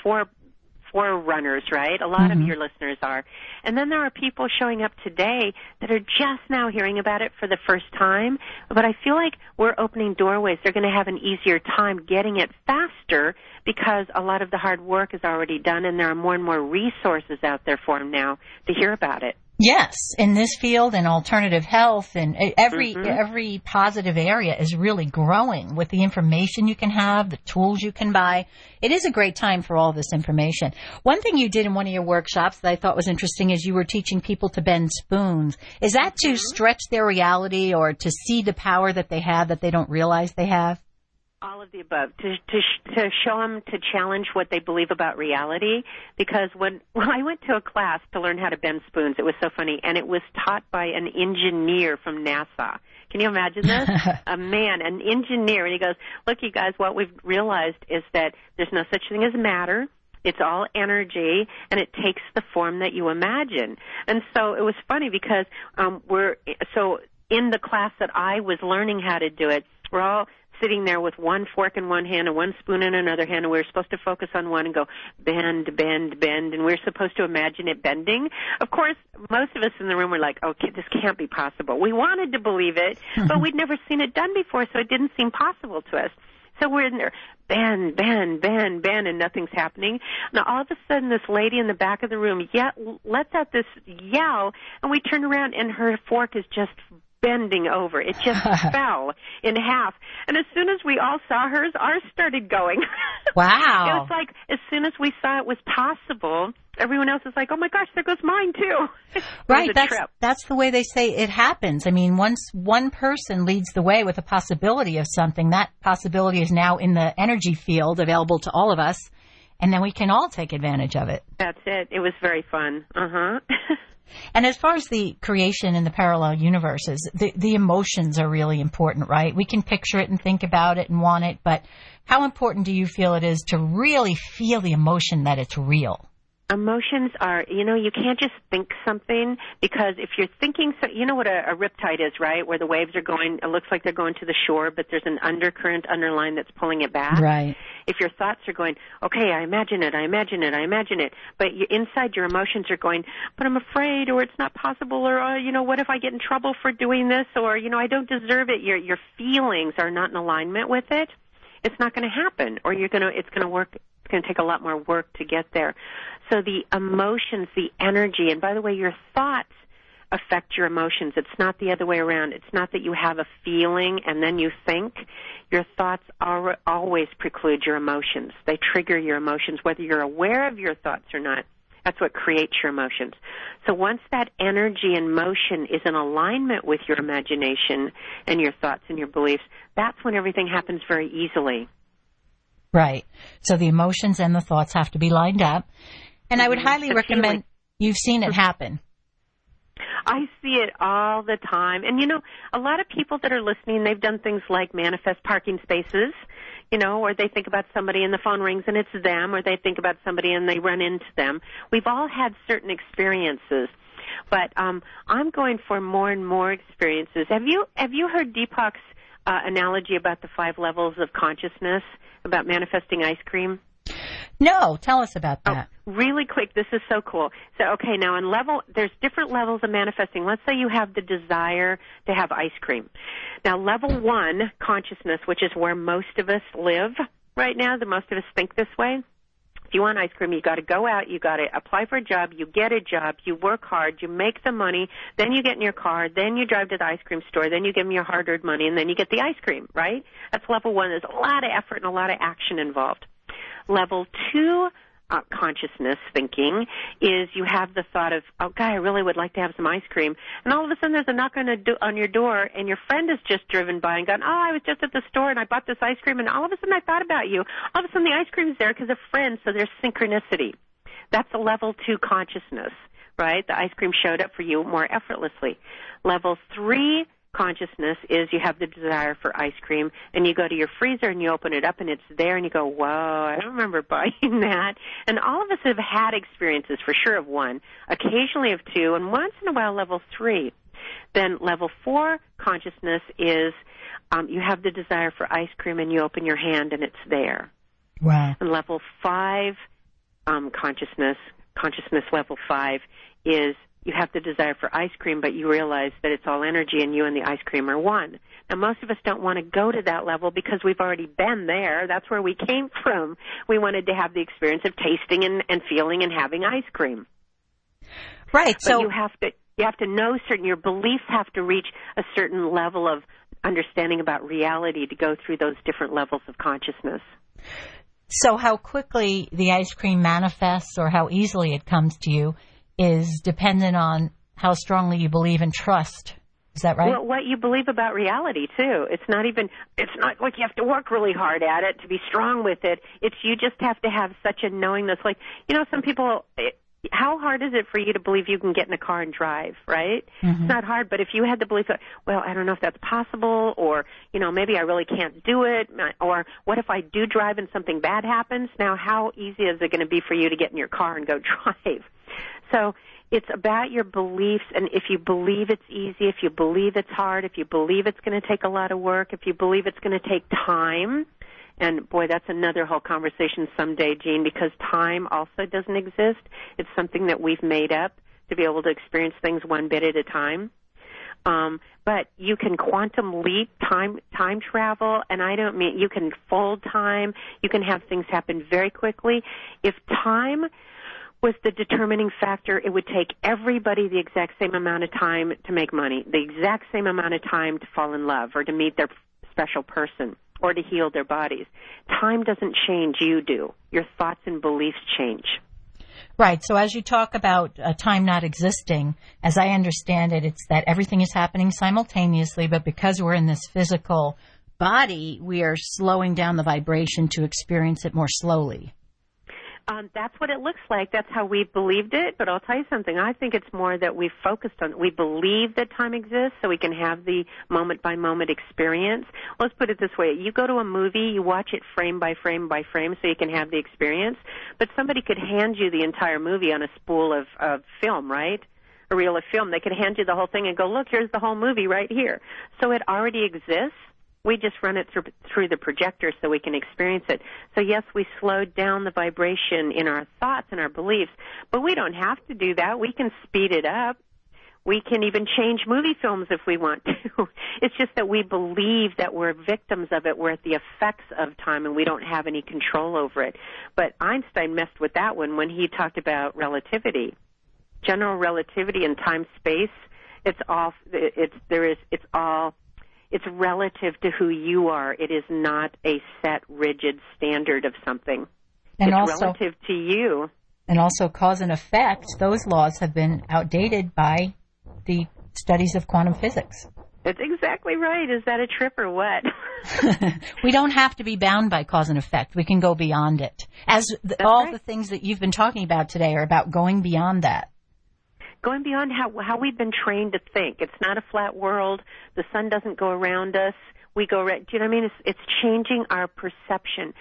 four forerunners, right? A lot mm-hmm. of your listeners are. And then there are people showing up today that are just now hearing about it for the first time. But I feel like we're opening doorways. They're going to have an easier time getting it faster because a lot of the hard work is already done and there are more and more resources out there for them now to hear about it. Yes, in this field and alternative health and every mm-hmm. every positive area is really growing with the information you can have, the tools you can buy. It is a great time for all this information. One thing you did in one of your workshops that I thought was interesting is you were teaching people to bend spoons. Is that to mm-hmm. stretch their reality or to see the power that they have that they don't realize they have? All of the above to to to show them to challenge what they believe about reality. Because when when I went to a class to learn how to bend spoons, it was so funny, and it was taught by an engineer from NASA. Can you imagine this? a man, an engineer, and he goes, "Look, you guys, what we've realized is that there's no such thing as matter." It's all energy, and it takes the form that you imagine. And so it was funny because um, we're so in the class that I was learning how to do it. We're all sitting there with one fork in one hand and one spoon in another hand, and we are supposed to focus on one and go bend, bend, bend, and we we're supposed to imagine it bending. Of course, most of us in the room were like, "Okay, this can't be possible." We wanted to believe it, mm-hmm. but we'd never seen it done before, so it didn't seem possible to us. So we're in there, bend, bend, bend, bend, and nothing's happening. Now all of a sudden, this lady in the back of the room yet lets out this yell, and we turn around, and her fork is just bending over. It just fell in half. And as soon as we all saw hers, ours started going. Wow. it was like as soon as we saw it was possible, everyone else is like, "Oh my gosh, there goes mine too." right. That's trip. that's the way they say it happens. I mean, once one person leads the way with a possibility of something, that possibility is now in the energy field available to all of us, and then we can all take advantage of it. That's it. It was very fun. Uh huh. And as far as the creation and the parallel universes, the, the emotions are really important, right? We can picture it and think about it and want it, but how important do you feel it is to really feel the emotion that it's real? Emotions are you know you can't just think something because if you're thinking so you know what a, a riptide is right? Where the waves are going it looks like they're going to the shore but there's an undercurrent underline that's pulling it back. Right. If your thoughts are going okay i imagine it i imagine it i imagine it but you, inside your emotions are going but i'm afraid or it's not possible or uh, you know what if i get in trouble for doing this? or you know i don't deserve it. Your your feelings are not in alignment with it. It's not going to happen or you're going to it's going to work it's going to take a lot more work to get there. So the emotions, the energy, and by the way, your thoughts affect your emotions. It's not the other way around. It's not that you have a feeling and then you think. Your thoughts are, always preclude your emotions. They trigger your emotions, whether you're aware of your thoughts or not. That's what creates your emotions. So once that energy and motion is in alignment with your imagination and your thoughts and your beliefs, that's when everything happens very easily. Right. So the emotions and the thoughts have to be lined up. And mm-hmm. I would mm-hmm. highly recommend you've seen it happen. I see it all the time. And you know, a lot of people that are listening, they've done things like manifest parking spaces, you know, or they think about somebody and the phone rings and it's them, or they think about somebody and they run into them. We've all had certain experiences. But um I'm going for more and more experiences. Have you have you heard Deepak's uh, analogy about the five levels of consciousness? About manifesting ice cream? No, tell us about oh, that. Oh, really quick, this is so cool. So, okay, now on level, there's different levels of manifesting. Let's say you have the desire to have ice cream. Now, level one, consciousness, which is where most of us live right now, the most of us think this way. If you want ice cream, you got to go out, you got to apply for a job, you get a job, you work hard, you make the money, then you get in your car, then you drive to the ice cream store, then you give them your hard-earned money, and then you get the ice cream, right? That's level one. There's a lot of effort and a lot of action involved. Level two uh, consciousness thinking is you have the thought of, oh, guy, I really would like to have some ice cream, and all of a sudden there's a knock on, a do- on your door, and your friend has just driven by and gone, oh, I was just at the store and I bought this ice cream, and all of a sudden I thought about you. All of a sudden the ice cream's there because of friends, so there's synchronicity. That's a level two consciousness, right? The ice cream showed up for you more effortlessly. Level three consciousness is you have the desire for ice cream and you go to your freezer and you open it up and it's there and you go, whoa, I don't remember buying that. And all of us have had experiences for sure of one, occasionally of two, and once in a while level three. Then level four consciousness is um, you have the desire for ice cream and you open your hand and it's there. Wow. And level five um, consciousness, consciousness level five is you have the desire for ice cream, but you realize that it's all energy and you and the ice cream are one. Now, most of us don't want to go to that level because we've already been there. That's where we came from. We wanted to have the experience of tasting and, and feeling and having ice cream. Right. But so you have to you have to know certain your beliefs have to reach a certain level of understanding about reality to go through those different levels of consciousness. So how quickly the ice cream manifests or how easily it comes to you is dependent on how strongly you believe and trust. Is that right? Well, what you believe about reality too. It's not even. It's not like you have to work really hard at it to be strong with it. It's you just have to have such a knowingness. Like you know, some people. How hard is it for you to believe you can get in a car and drive, right? Mm-hmm. It's not hard, but if you had the belief that, well, I don't know if that's possible, or, you know, maybe I really can't do it, or what if I do drive and something bad happens? Now, how easy is it going to be for you to get in your car and go drive? So it's about your beliefs, and if you believe it's easy, if you believe it's hard, if you believe it's going to take a lot of work, if you believe it's going to take time, and boy, that's another whole conversation someday, Jean, because time also doesn't exist. It's something that we've made up to be able to experience things one bit at a time. Um, but you can quantum leap time time travel, and I don't mean you can fold time. You can have things happen very quickly. If time was the determining factor. It would take everybody the exact same amount of time to make money, the exact same amount of time to fall in love or to meet their special person or to heal their bodies. Time doesn't change, you do. Your thoughts and beliefs change. Right. So as you talk about uh, time not existing, as I understand it, it's that everything is happening simultaneously, but because we're in this physical body, we are slowing down the vibration to experience it more slowly. Um, that's what it looks like. That's how we believed it. But I'll tell you something. I think it's more that we focused on. We believe that time exists, so we can have the moment by moment experience. Let's put it this way: you go to a movie, you watch it frame by frame by frame, so you can have the experience. But somebody could hand you the entire movie on a spool of, of film, right? A reel of film. They could hand you the whole thing and go, "Look, here's the whole movie right here." So it already exists we just run it through, through the projector so we can experience it. So yes, we slowed down the vibration in our thoughts and our beliefs, but we don't have to do that. We can speed it up. We can even change movie films if we want to. it's just that we believe that we're victims of it. We're at the effects of time and we don't have any control over it. But Einstein messed with that one when he talked about relativity. General relativity and time space, it's all, it's, there is, it's all it's relative to who you are. It is not a set, rigid standard of something. And it's also, relative to you. And also cause and effect, those laws have been outdated by the studies of quantum physics. That's exactly right. Is that a trip or what? we don't have to be bound by cause and effect. We can go beyond it. As the, all right. the things that you've been talking about today are about going beyond that going beyond how how we've been trained to think. It's not a flat world. The sun doesn't go around us. We go. Do you know what I mean? It's it's changing our perception,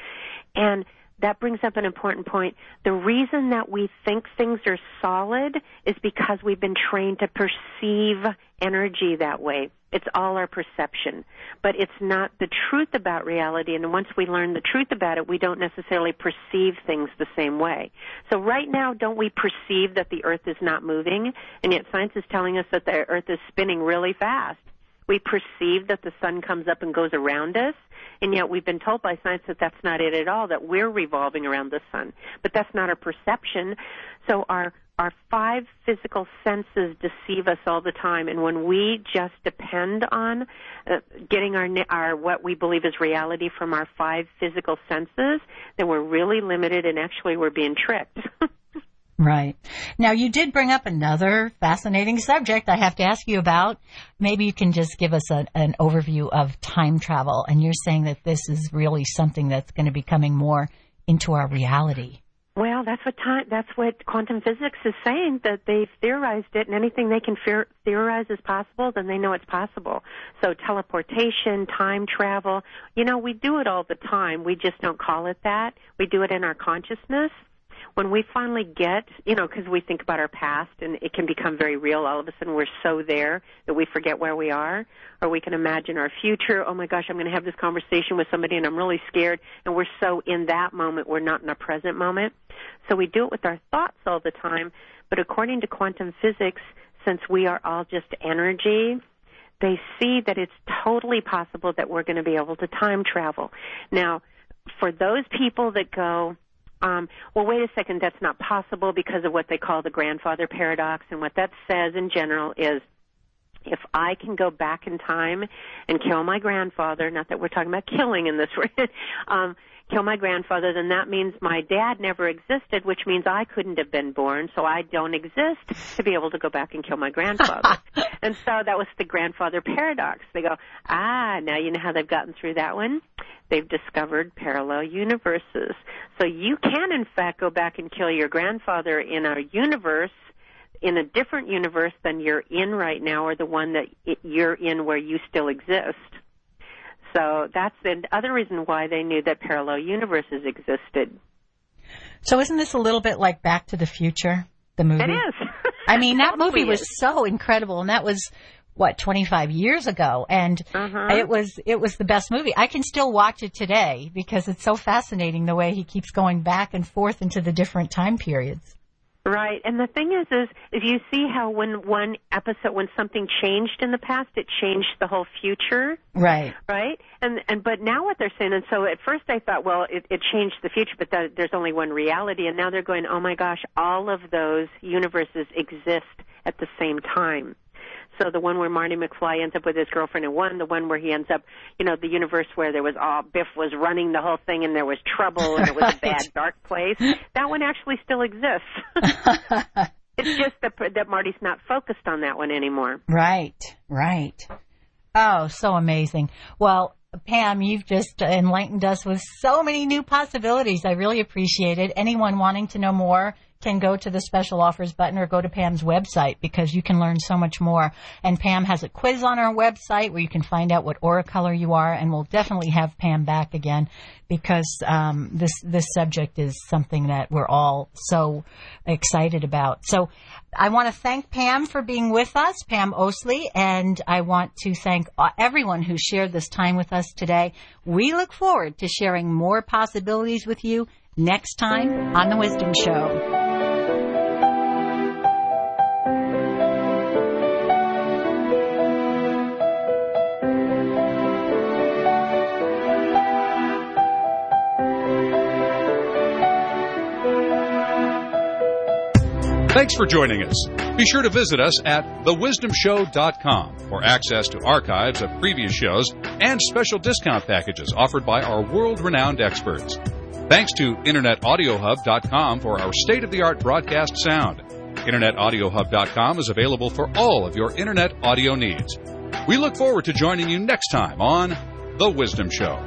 and that brings up an important point. The reason that we think things are solid is because we've been trained to perceive energy that way. It's all our perception. But it's not the truth about reality, and once we learn the truth about it, we don't necessarily perceive things the same way. So right now, don't we perceive that the earth is not moving, and yet science is telling us that the earth is spinning really fast? We perceive that the sun comes up and goes around us, and yet we've been told by science that that's not it at all, that we're revolving around the sun. But that's not our perception. So our our five physical senses deceive us all the time and when we just depend on uh, getting our our what we believe is reality from our five physical senses then we're really limited and actually we're being tricked Right. Now, you did bring up another fascinating subject I have to ask you about. Maybe you can just give us a, an overview of time travel. And you're saying that this is really something that's going to be coming more into our reality. Well, that's what time, that's what quantum physics is saying that they've theorized it, and anything they can fear, theorize is possible, then they know it's possible. So teleportation, time travel, you know, we do it all the time. We just don't call it that. We do it in our consciousness when we finally get, you know, because we think about our past and it can become very real, all of a sudden we're so there that we forget where we are, or we can imagine our future. Oh my gosh, I'm going to have this conversation with somebody and I'm really scared, and we're so in that moment, we're not in a present moment. So we do it with our thoughts all the time, but according to quantum physics, since we are all just energy, they see that it's totally possible that we're going to be able to time travel. Now, for those people that go, um, well, wait a second, that's not possible because of what they call the grandfather paradox. And what that says in general is if I can go back in time and kill my grandfather, not that we're talking about killing in this, um, kill my grandfather, then that means my dad never existed, which means I couldn't have been born, so I don't exist to be able to go back and kill my grandfather. and so that was the grandfather paradox. They go, ah, now you know how they've gotten through that one? They've discovered parallel universes. So you can, in fact, go back and kill your grandfather in our universe in a different universe than you're in right now or the one that you're in where you still exist. So that's the other reason why they knew that parallel universes existed. So isn't this a little bit like Back to the Future, the movie? It is. I mean, that movie was so incredible, and that was what 25 years ago, and uh-huh. it was it was the best movie. I can still watch it today because it's so fascinating the way he keeps going back and forth into the different time periods. Right. And the thing is, is, is you see how when one episode, when something changed in the past, it changed the whole future. Right. Right. And, and, but now what they're saying, and so at first I thought, well, it, it changed the future, but that, there's only one reality. And now they're going, oh my gosh, all of those universes exist at the same time. So the one where Marty McFly ends up with his girlfriend in one, the one where he ends up, you know, the universe where there was all oh, Biff was running the whole thing and there was trouble and it was a bad dark place. That one actually still exists. it's just that that Marty's not focused on that one anymore. Right, right. Oh, so amazing. Well, Pam, you've just enlightened us with so many new possibilities. I really appreciate it. Anyone wanting to know more can go to the special offers button or go to Pam's website because you can learn so much more. And Pam has a quiz on our website where you can find out what aura color you are. And we'll definitely have Pam back again because um, this this subject is something that we're all so excited about. So I want to thank Pam for being with us, Pam Oslie, and I want to thank everyone who shared this time with us today. We look forward to sharing more possibilities with you next time on The Wisdom Show. Thanks for joining us. Be sure to visit us at thewisdomshow.com for access to archives of previous shows and special discount packages offered by our world renowned experts. Thanks to InternetAudioHub.com for our state of the art broadcast sound. InternetAudioHub.com is available for all of your Internet audio needs. We look forward to joining you next time on The Wisdom Show.